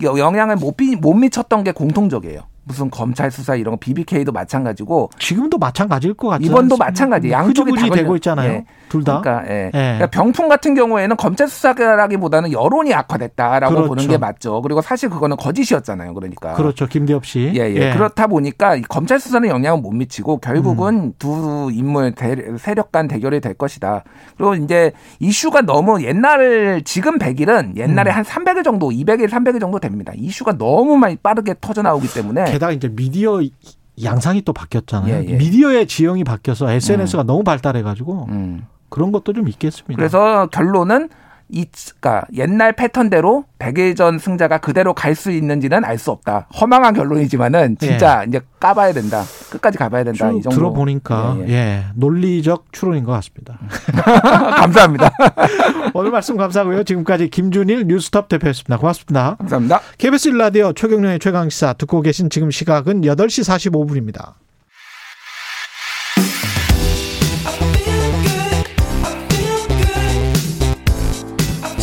여- 영향을 못, 비- 못 미쳤던 게 공통적이에요. 무슨 검찰 수사 이런 거 BBK도 마찬가지고 지금도 마찬가지일 것 같아요. 이번도 마찬가지. 양쪽이 다 되고 있잖아요. 예. 둘 다. 그러니까, 예. 예. 그러니까 병풍 같은 경우에는 검찰 수사라기보다는 여론이 악화됐다라고 그렇죠. 보는 게 맞죠. 그리고 사실 그거는 거짓이었잖아요. 그러니까. 그렇죠. 김대엽 씨. 예, 예. 그렇다 보니까 이 검찰 수사는 영향을 못 미치고 결국은 음. 두 인물 대, 세력 간 대결이 될 것이다. 그리고 이제 이슈가 너무 옛날 지금 100일은 옛날에 음. 한 300일 정도, 200일, 300일 정도 됩니다. 이슈가 너무 많이 빠르게 터져 나오기 때문에 게다가 이제 미디어 양상이 또 바뀌었잖아요. 예, 예. 미디어의 지형이 바뀌어서 SNS가 너무 발달해가지고 음. 그런 것도 좀 있겠습니다. 그래서 결론은 이, 그러니까 옛날 패턴대로 100일 전 승자가 그대로 갈 수 있는지는 알 수 없다. 허망한 결론이지만은 진짜 이제 까봐야 된다. 끝까지 가봐야 된다. 이쭉 정도. 들어보니까 예, 예, 예. 논리적 추론인 것 같습니다. 감사합니다. 오늘 말씀 감사하고요. 지금까지 김준일 뉴스톱 대표였습니다. 고맙습니다. 감사합니다. KBS 일라디오 최경련의 최강시사 듣고 계신 지금 시각은 8시 45분입니다.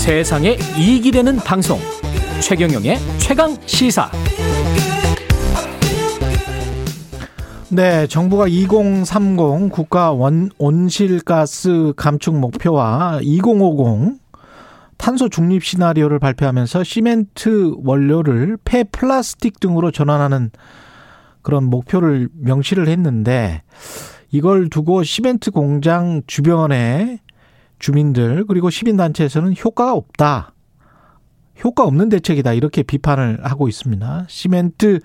세상에 이익이 되는 방송. 최경영의 최강 시사. 네, 정부가 2030 국가 원, 온실가스 감축 목표와 2050 탄소 중립 시나리오를 발표하면서 시멘트 원료를 폐 플라스틱 등으로 전환하는 그런 목표를 명시를 했는데 이걸 두고 시멘트 공장 주변의 주민들 그리고 시민단체에서는 효과가 없다. 효과 없는 대책이다. 이렇게 비판을 하고 있습니다. 시멘트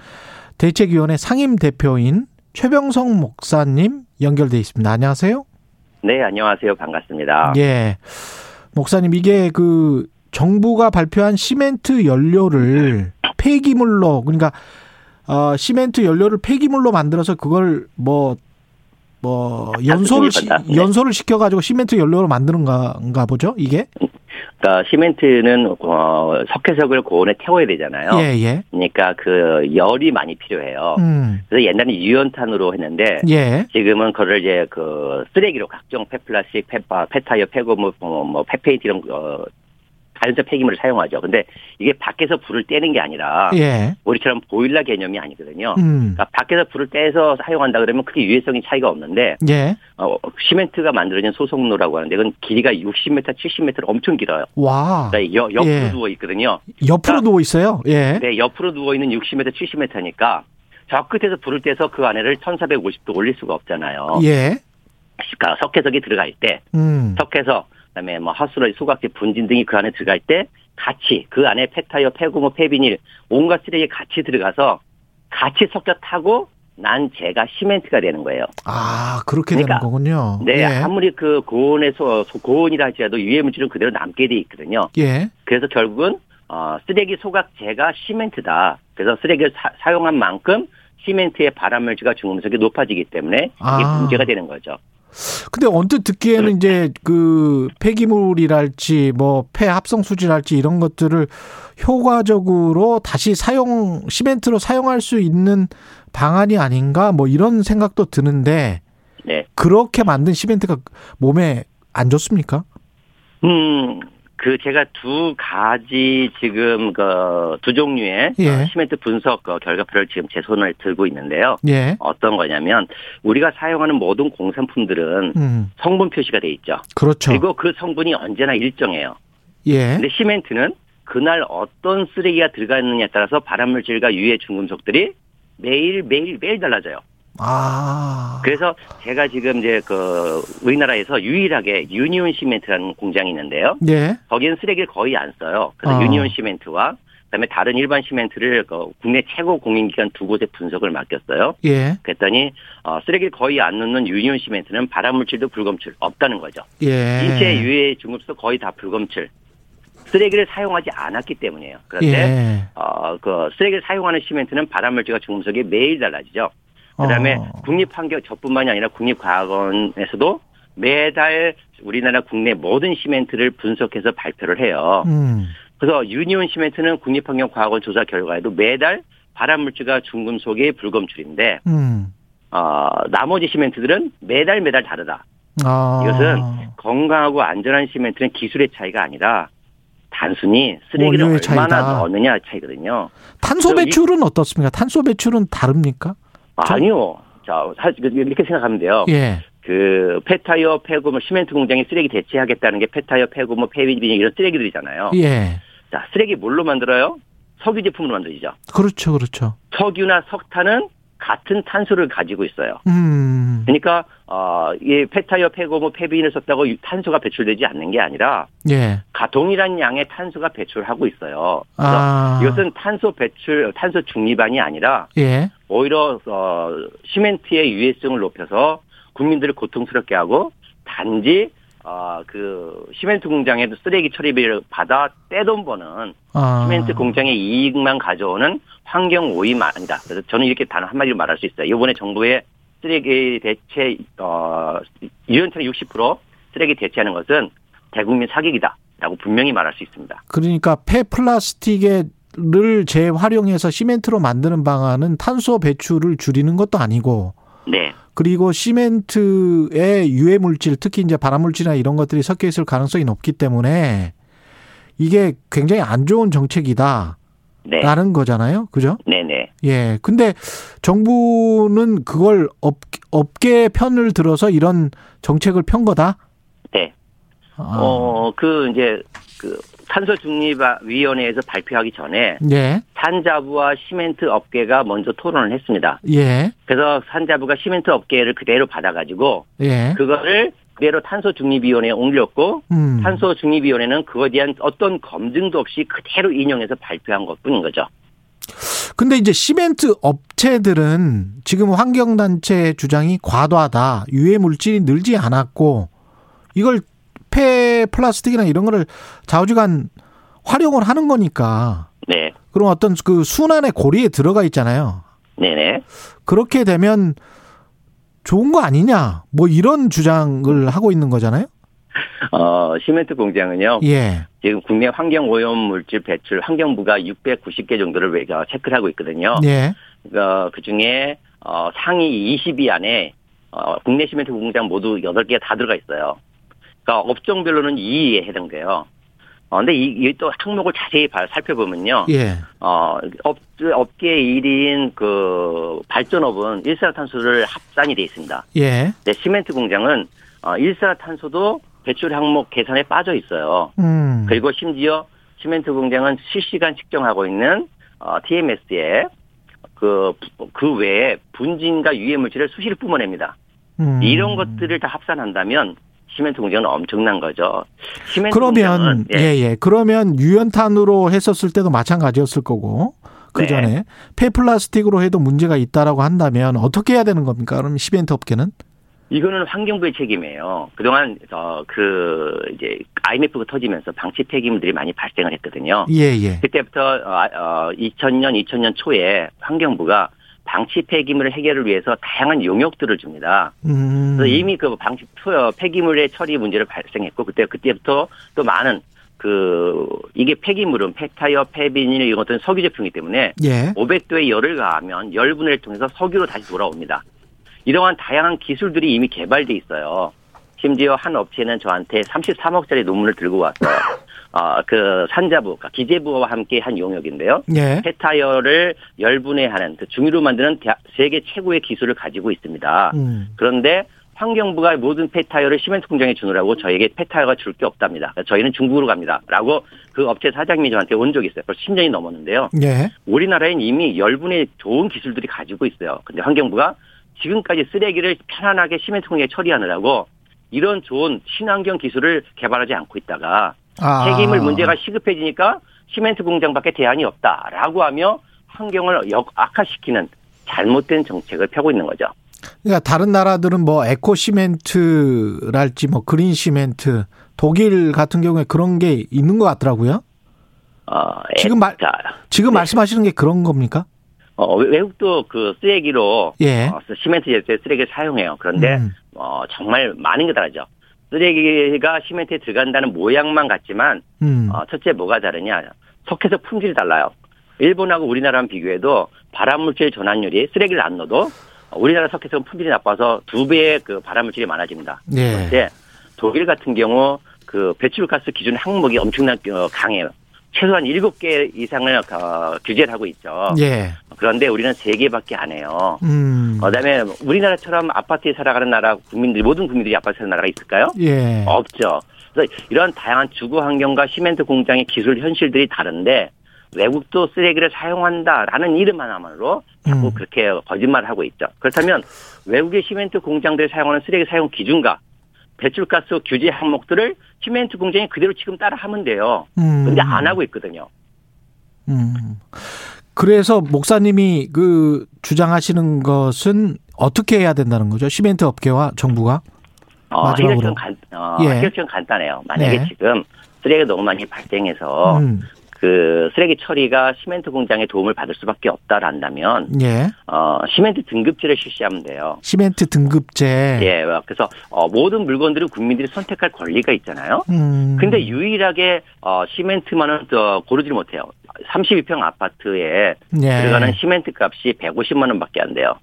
대책위원회 상임 대표인 최병성 목사님 연결돼 있습니다. 안녕하세요. 네, 안녕하세요. 반갑습니다. 예. 목사님 이게 그 정부가 발표한 시멘트 연료를 폐기물로 그러니까 어 시멘트 연료를 폐기물로 만들어서 그걸 뭐 뭐 연소를 시, 네. 연소를 시켜 가지고 시멘트 연료로 만드는 건가 보죠, 이게? 그러니까 시멘트는 어, 석회석을 고온에 태워야 되잖아요. 예, 예. 그러니까 그 열이 많이 필요해요. 음. 그래서 옛날에 유연탄으로 했는데 예. 지금은 그걸 이제 그 쓰레기로 각종 폐플라스틱, 폐, 아, 폐타이어, 폐고무, 뭐, 뭐 폐페인트 이런 어, 자연적 폐기물을 사용하죠. 근데 이게 밖에서 불을 떼는 게 아니라 예. 우리처럼 보일러 개념이 아니거든요. 음. 그러니까 밖에서 불을 떼서 사용한다 그러면 크게 유해성이 차이가 없는데 예. 어, 시멘트가 만들어진 소속로라고 하는데 이건 길이가 60m, 70m 엄청 길어요. 와. 그러니까 여, 옆으로 예. 누워 있거든요. 옆으로 누워 있어요. 예. 네, 옆으로 누워 있는 60m, 70m니까 저 끝에서 불을 떼서 그 안에를 1450도 올릴 수가 없잖아요. 예. 그러니까 석회석이 들어갈 때, 음. 석회석, 그다음에 뭐 하수로 소각제, 분진 등이 그 안에 들어갈 때 같이 그 안에 폐타이어, 폐고무, 폐비닐 온갖 쓰레기 같이 들어가서 같이 섞여 타고 난 재가 시멘트가 되는 거예요. 아, 그렇게 그러니까, 되는 거군요. 네, 예. 아무리 그 고온에서 고온이라 할지라도 유해 물질은 그대로 남게 돼 있거든요. 예. 그래서 결국은 어, 쓰레기 소각재가 시멘트다. 그래서 쓰레기를 사, 용한 만큼 시멘트의 발암 물질과 중금속이 높아지기 때문에 이게 아. 문제가 되는 거죠. 근데 언뜻 듣기에는 이제 그 폐기물이랄지 뭐 폐합성 수질할지 이런 것들을 효과적으로 다시 사용 시멘트로 사용할 수 있는 방안이 아닌가 뭐 이런 생각도 드는데 네. 그렇게 만든 시멘트가 몸에 안 좋습니까? 음, 그 제가 두 가지 지금 그 두 종류의 예. 어, 시멘트 분석 그 결과표를 지금 제 손을 들고 있는데요. 예. 어떤 거냐면 우리가 사용하는 모든 공산품들은 음. 성분 표시가 돼 있죠. 그렇죠. 그리고 그 성분이 언제나 일정해요. 예. 근데 시멘트는 그날 어떤 쓰레기가 들어가 있느냐에 따라서 발암물질과 유해 중금속들이 매일 매일 매일 달라져요. 아. 그래서 제가 지금 이제 그 우리나라에서 유일하게 유니온 시멘트라는 공장이 있는데요. 예. 거기는 쓰레기를 거의 안 써요. 그래서 어. 유니온 시멘트와 그다음에 다른 일반 시멘트를 그 국내 최고 공인기관 두 곳에 분석을 맡겼어요. 예. 그랬더니 어, 쓰레기를 거의 안 넣는 유니온 시멘트는 발암물질도 불검출 없다는 거죠. 예. 인체 유해 중금속 거의 다 불검출. 쓰레기를 사용하지 않았기 때문에요. 그런데 예. 어, 그 쓰레기를 사용하는 시멘트는 발암물질과 중금속이 매일 달라지죠. 그다음에 어. 국립환경 저뿐만이 아니라 국립과학원에서도 매달 우리나라 국내 모든 시멘트를 분석해서 발표를 해요. 음. 그래서 유니온 시멘트는 국립환경과학원 조사 결과에도 매달 발암물질과 중금속이 불검출인데 음. 어, 나머지 시멘트들은 매달 매달 다르다. 아. 이것은 건강하고 안전한 시멘트는 기술의 차이가 아니라 단순히 쓰레기를 얼마나 차이다. 넣느냐 차이거든요. 탄소 배출은 어떻습니까? 탄소 배출은 다릅니까? 저- 아니요. 자, 사실 이렇게 생각하면 돼요. 예. 그 폐타이어, 폐고물, 시멘트 공장이 쓰레기 대체하겠다는 게 폐타이어, 폐고물, 폐비닐 이런 쓰레기들이잖아요. 예. 자, 쓰레기 뭘로 만들어요? 석유 제품으로 만들죠. 그렇죠. 그렇죠. 석유나 석탄은 같은 탄소를 가지고 있어요. 음. 그러니까 어, 이 폐타이어, 폐고물, 폐비닐을 썼다고 유- 탄소가 배출되지 않는 게 아니라 예. 가 동일한 양의 탄소가 배출하고 있어요. 그래서 아. 이것은 탄소 배출, 탄소 중립안이 아니라 예. 오히려 어, 시멘트의 유해성을 높여서 국민들을 고통스럽게 하고 단지 어, 그 시멘트 공장에도 쓰레기 처리비를 받아 떼돈 버는 아. 시멘트 공장의 이익만 가져오는 환경 오이만이다. 그래서 저는 이렇게 단 한마디로 말할 수 있어요. 이번에 정부의 쓰레기 대체 어, 유연차는 60% 쓰레기 대체하는 것은 대국민 사기이다라고 분명히 말할 수 있습니다. 그러니까 폐플라스틱을 재활용해서 시멘트로 만드는 방안은 탄소 배출을 줄이는 것도 아니고 네. 그리고 시멘트의 유해 물질, 특히 이제 발암 물질이나 이런 것들이 섞여 있을 가능성이 높기 때문에 이게 굉장히 안 좋은 정책이다. 네. 라는 거잖아요. 그죠? 네네. 예. 근데 정부는 그걸 업, 업계 편을 들어서 이런 정책을 편 거다? 네. 아. 어, 그, 이제, 그, 탄소 중립 위원회에서 발표하기 전에 예. 산자부와 시멘트 업계가 먼저 토론을 했습니다. 예. 그래서 산자부가 시멘트 업계를 그대로 받아가지고 예. 그거를 그대로 탄소 중립위원회에 올렸고 음. 탄소 중립위원회는 그거에 대한 어떤 검증도 없이 그대로 인용해서 발표한 것 뿐인 거죠. 근데 이제 시멘트 업체들은 지금 환경단체 주장이 과도하다. 유해 물질이 늘지 않았고 이걸 폐 플라스틱이나 이런 거를 좌우지간 활용을 하는 거니까 네. 그럼 어떤 그 순환의 고리에 들어가 있잖아요. 네네. 그렇게 되면 좋은 거 아니냐. 뭐 이런 주장을 하고 있는 거잖아요. 어, 시멘트 공장은요. 예. 지금 국내 환경 오염 물질 배출 환경부가 690개 정도를 외- 어, 체크를 하고 있거든요. 예. 어, 그 중에 어, 상위 20위 안에 어, 국내 시멘트 공장 모두 8개가 다 들어가 있어요. 그러니까 업종별로는 2위에 해당돼요. 어, 근데 이, 이 또 항목을 자세히 봐- 살펴보면요. 예. 어, 업, 업계 1위인 그 발전업은 일산화탄소를 합산이 돼 있습니다. 예. 근데 시멘트 공장은 어, 일산화탄소도 배출 항목 계산에 빠져 있어요. 음. 그리고 심지어 시멘트 공장은 실시간 측정하고 있는 어, TMS에 그, 그 외에 분진과 유해 물질을 수시로 뿜어냅니다. 음. 이런 것들을 다 합산한다면 시멘트 공장은 엄청난 거죠. 시멘트 그러면 공장은, 예, 예. 그러면 유연탄으로 했었을 때도 마찬가지였을 거고 그 전에 네. 폐플라스틱으로 해도 문제가 있다라고 한다면 어떻게 해야 되는 겁니까? 그럼 시멘트 업계는? 이거는 환경부의 책임이에요. 그동안 어 그 이제 IMF가 터지면서 방치 폐기물들이 많이 발생을 했거든요. 예, 예. 그때부터 어, 어 2000년, 2000년 초에 환경부가 방치 폐기물을 해결을 위해서 다양한 용역들을 줍니다. 음. 그래서 이미 그 방치 어, 폐기물의 처리 문제를 발생했고 그때 그때부터 또 많은 그 이게 폐기물은 폐타이어, 폐비닐 이런 것들은 석유 제품이기 때문에 예. 500도에 열을 가하면 열분해를 통해서 석유로 다시 돌아옵니다. 이러한 다양한 기술들이 이미 개발돼 있어요. 심지어 한 업체는 저한테 33억짜리 논문을 들고 왔어요. 어, 그 산자부, 그러니까 기재부와 함께 한 용역인데요. 예. 폐타이어를 열분해하는 그 중유로 만드는 세계 최고의 기술을 가지고 있습니다. 음. 그런데 환경부가 모든 폐타이어를 시멘트 공장에 주느라고 저에게 폐타이어가 줄 게 없답니다. 그러니까 저희는 중국으로 갑니다. 라고 그 업체 사장님이 저한테 온 적이 있어요. 벌써 10년이 넘었는데요. 예. 우리나라엔 이미 열분의 좋은 기술들이 가지고 있어요. 근데 환경부가 지금까지 쓰레기를 편안하게 시멘트 공장에 처리하느라고 이런 좋은 친환경 기술을 개발하지 않고 있다가 아. 폐기물 문제가 시급해지니까 시멘트 공장밖에 대안이 없다라고 하며 환경을 역 악화시키는 잘못된 정책을 펴고 있는 거죠. 그러니까 다른 나라들은 뭐 에코 시멘트랄지 뭐 그린 시멘트 독일 같은 경우에 그런 게 있는 것 같더라고요. 어, 지금 말 자, 지금 네. 말씀하시는 게 그런 겁니까? 어, 외국도 그 쓰레기로 예. 어, 시멘트 제조에 쓰레기를 사용해요. 그런데 음. 어, 정말 많은 게 다르죠. 쓰레기가 시멘트에 들어간다는 모양만 같지만 음. 어, 첫째 뭐가 다르냐? 석회서 품질이 달라요. 일본하고 우리나라랑 비교해도 발암물질 전환율이 쓰레기를 안 넣어도 우리나라 석회석은 품질이 나빠서 두 배의 그 발암물질이 많아집니다. 예. 그런데 독일 같은 경우 그 배출가스 기준 항목이 엄청나게 어, 강해요. 최소한 일곱 개 이상을 어, 규제를 하고 있죠. 예. 그런데 우리는 세 개밖에 안 해요. 음. 그다음에 우리나라처럼 아파트에 살아가는 나라 국민들 모든 국민들이 아파트에 사는 나라가 있을까요? 예. 없죠. 그래서 이런 다양한 주거 환경과 시멘트 공장의 기술 현실들이 다른데 외국도 쓰레기를 사용한다라는 이름 하나만으로 자꾸 음. 그렇게 거짓말을 하고 있죠. 그렇다면 외국의 시멘트 공장들이 사용하는 쓰레기 사용 기준과 배출가스 규제 항목들을 시멘트 공장이 그대로 지금 따라 하면 돼요. 음. 근데 안 하고 있거든요. 음. 그래서 목사님이 그 주장하시는 것은 어떻게 해야 된다는 거죠? 시멘트 업계와 정부가? 어, 마지막으로. 해결책은 간, 어, 예. 해결책은 간단해요. 만약에 네. 지금 쓰레기가 너무 많이 발생해서 음. 그 쓰레기 처리가 시멘트 공장의 도움을 받을 수밖에 없다란다면 예. 어, 시멘트 등급제를 실시하면 돼요. 시멘트 등급제. 예, 그래서 어, 모든 물건들을 국민들이 선택할 권리가 있잖아요. 음. 근데 유일하게 어, 시멘트만은 또 고르지 못해요. 32평 아파트에 예. 들어가는 시멘트 값이 150만 원밖에 안 돼요.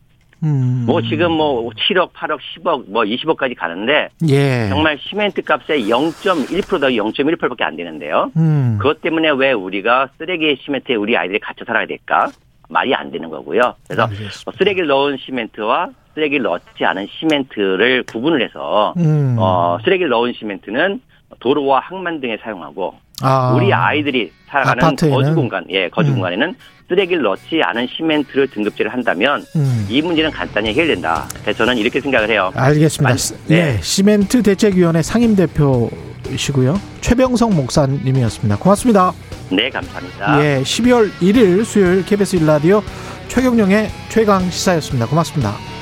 음. 뭐 지금 뭐 7억, 8억, 10억, 뭐 20억까지 가는데 예. 정말 시멘트 값의 0.1%다 0.18밖에 안 되는데요. 음. 그것 때문에 왜 우리가 쓰레기 시멘트에 우리 아이들이 갇혀 살아야 될까? 말이 안 되는 거고요. 그래서 알겠습니다. 쓰레기를 넣은 시멘트와 쓰레기를 넣지 않은 시멘트를 구분을 해서 음. 어, 쓰레기를 넣은 시멘트는 도로와 항만 등에 사용하고 아. 우리 아이들이 살아가는 아파트에는? 거주 공간, 예, 거주 음. 공간에는 쓰레기를 넣지 않은 시멘트를 등급제를 한다면 음. 이 문제는 간단히 해결된다. 그래서 저는 이렇게 생각을 해요. 알겠습니다. 만- 네. 예. 시멘트 대책위원회 상임 대표이시고요. 최병성 목사님이었습니다. 고맙습니다. 네, 감사합니다. 예. 12월 1일 수요일 KBS 1라디오 최경령의 최강 시사였습니다. 고맙습니다.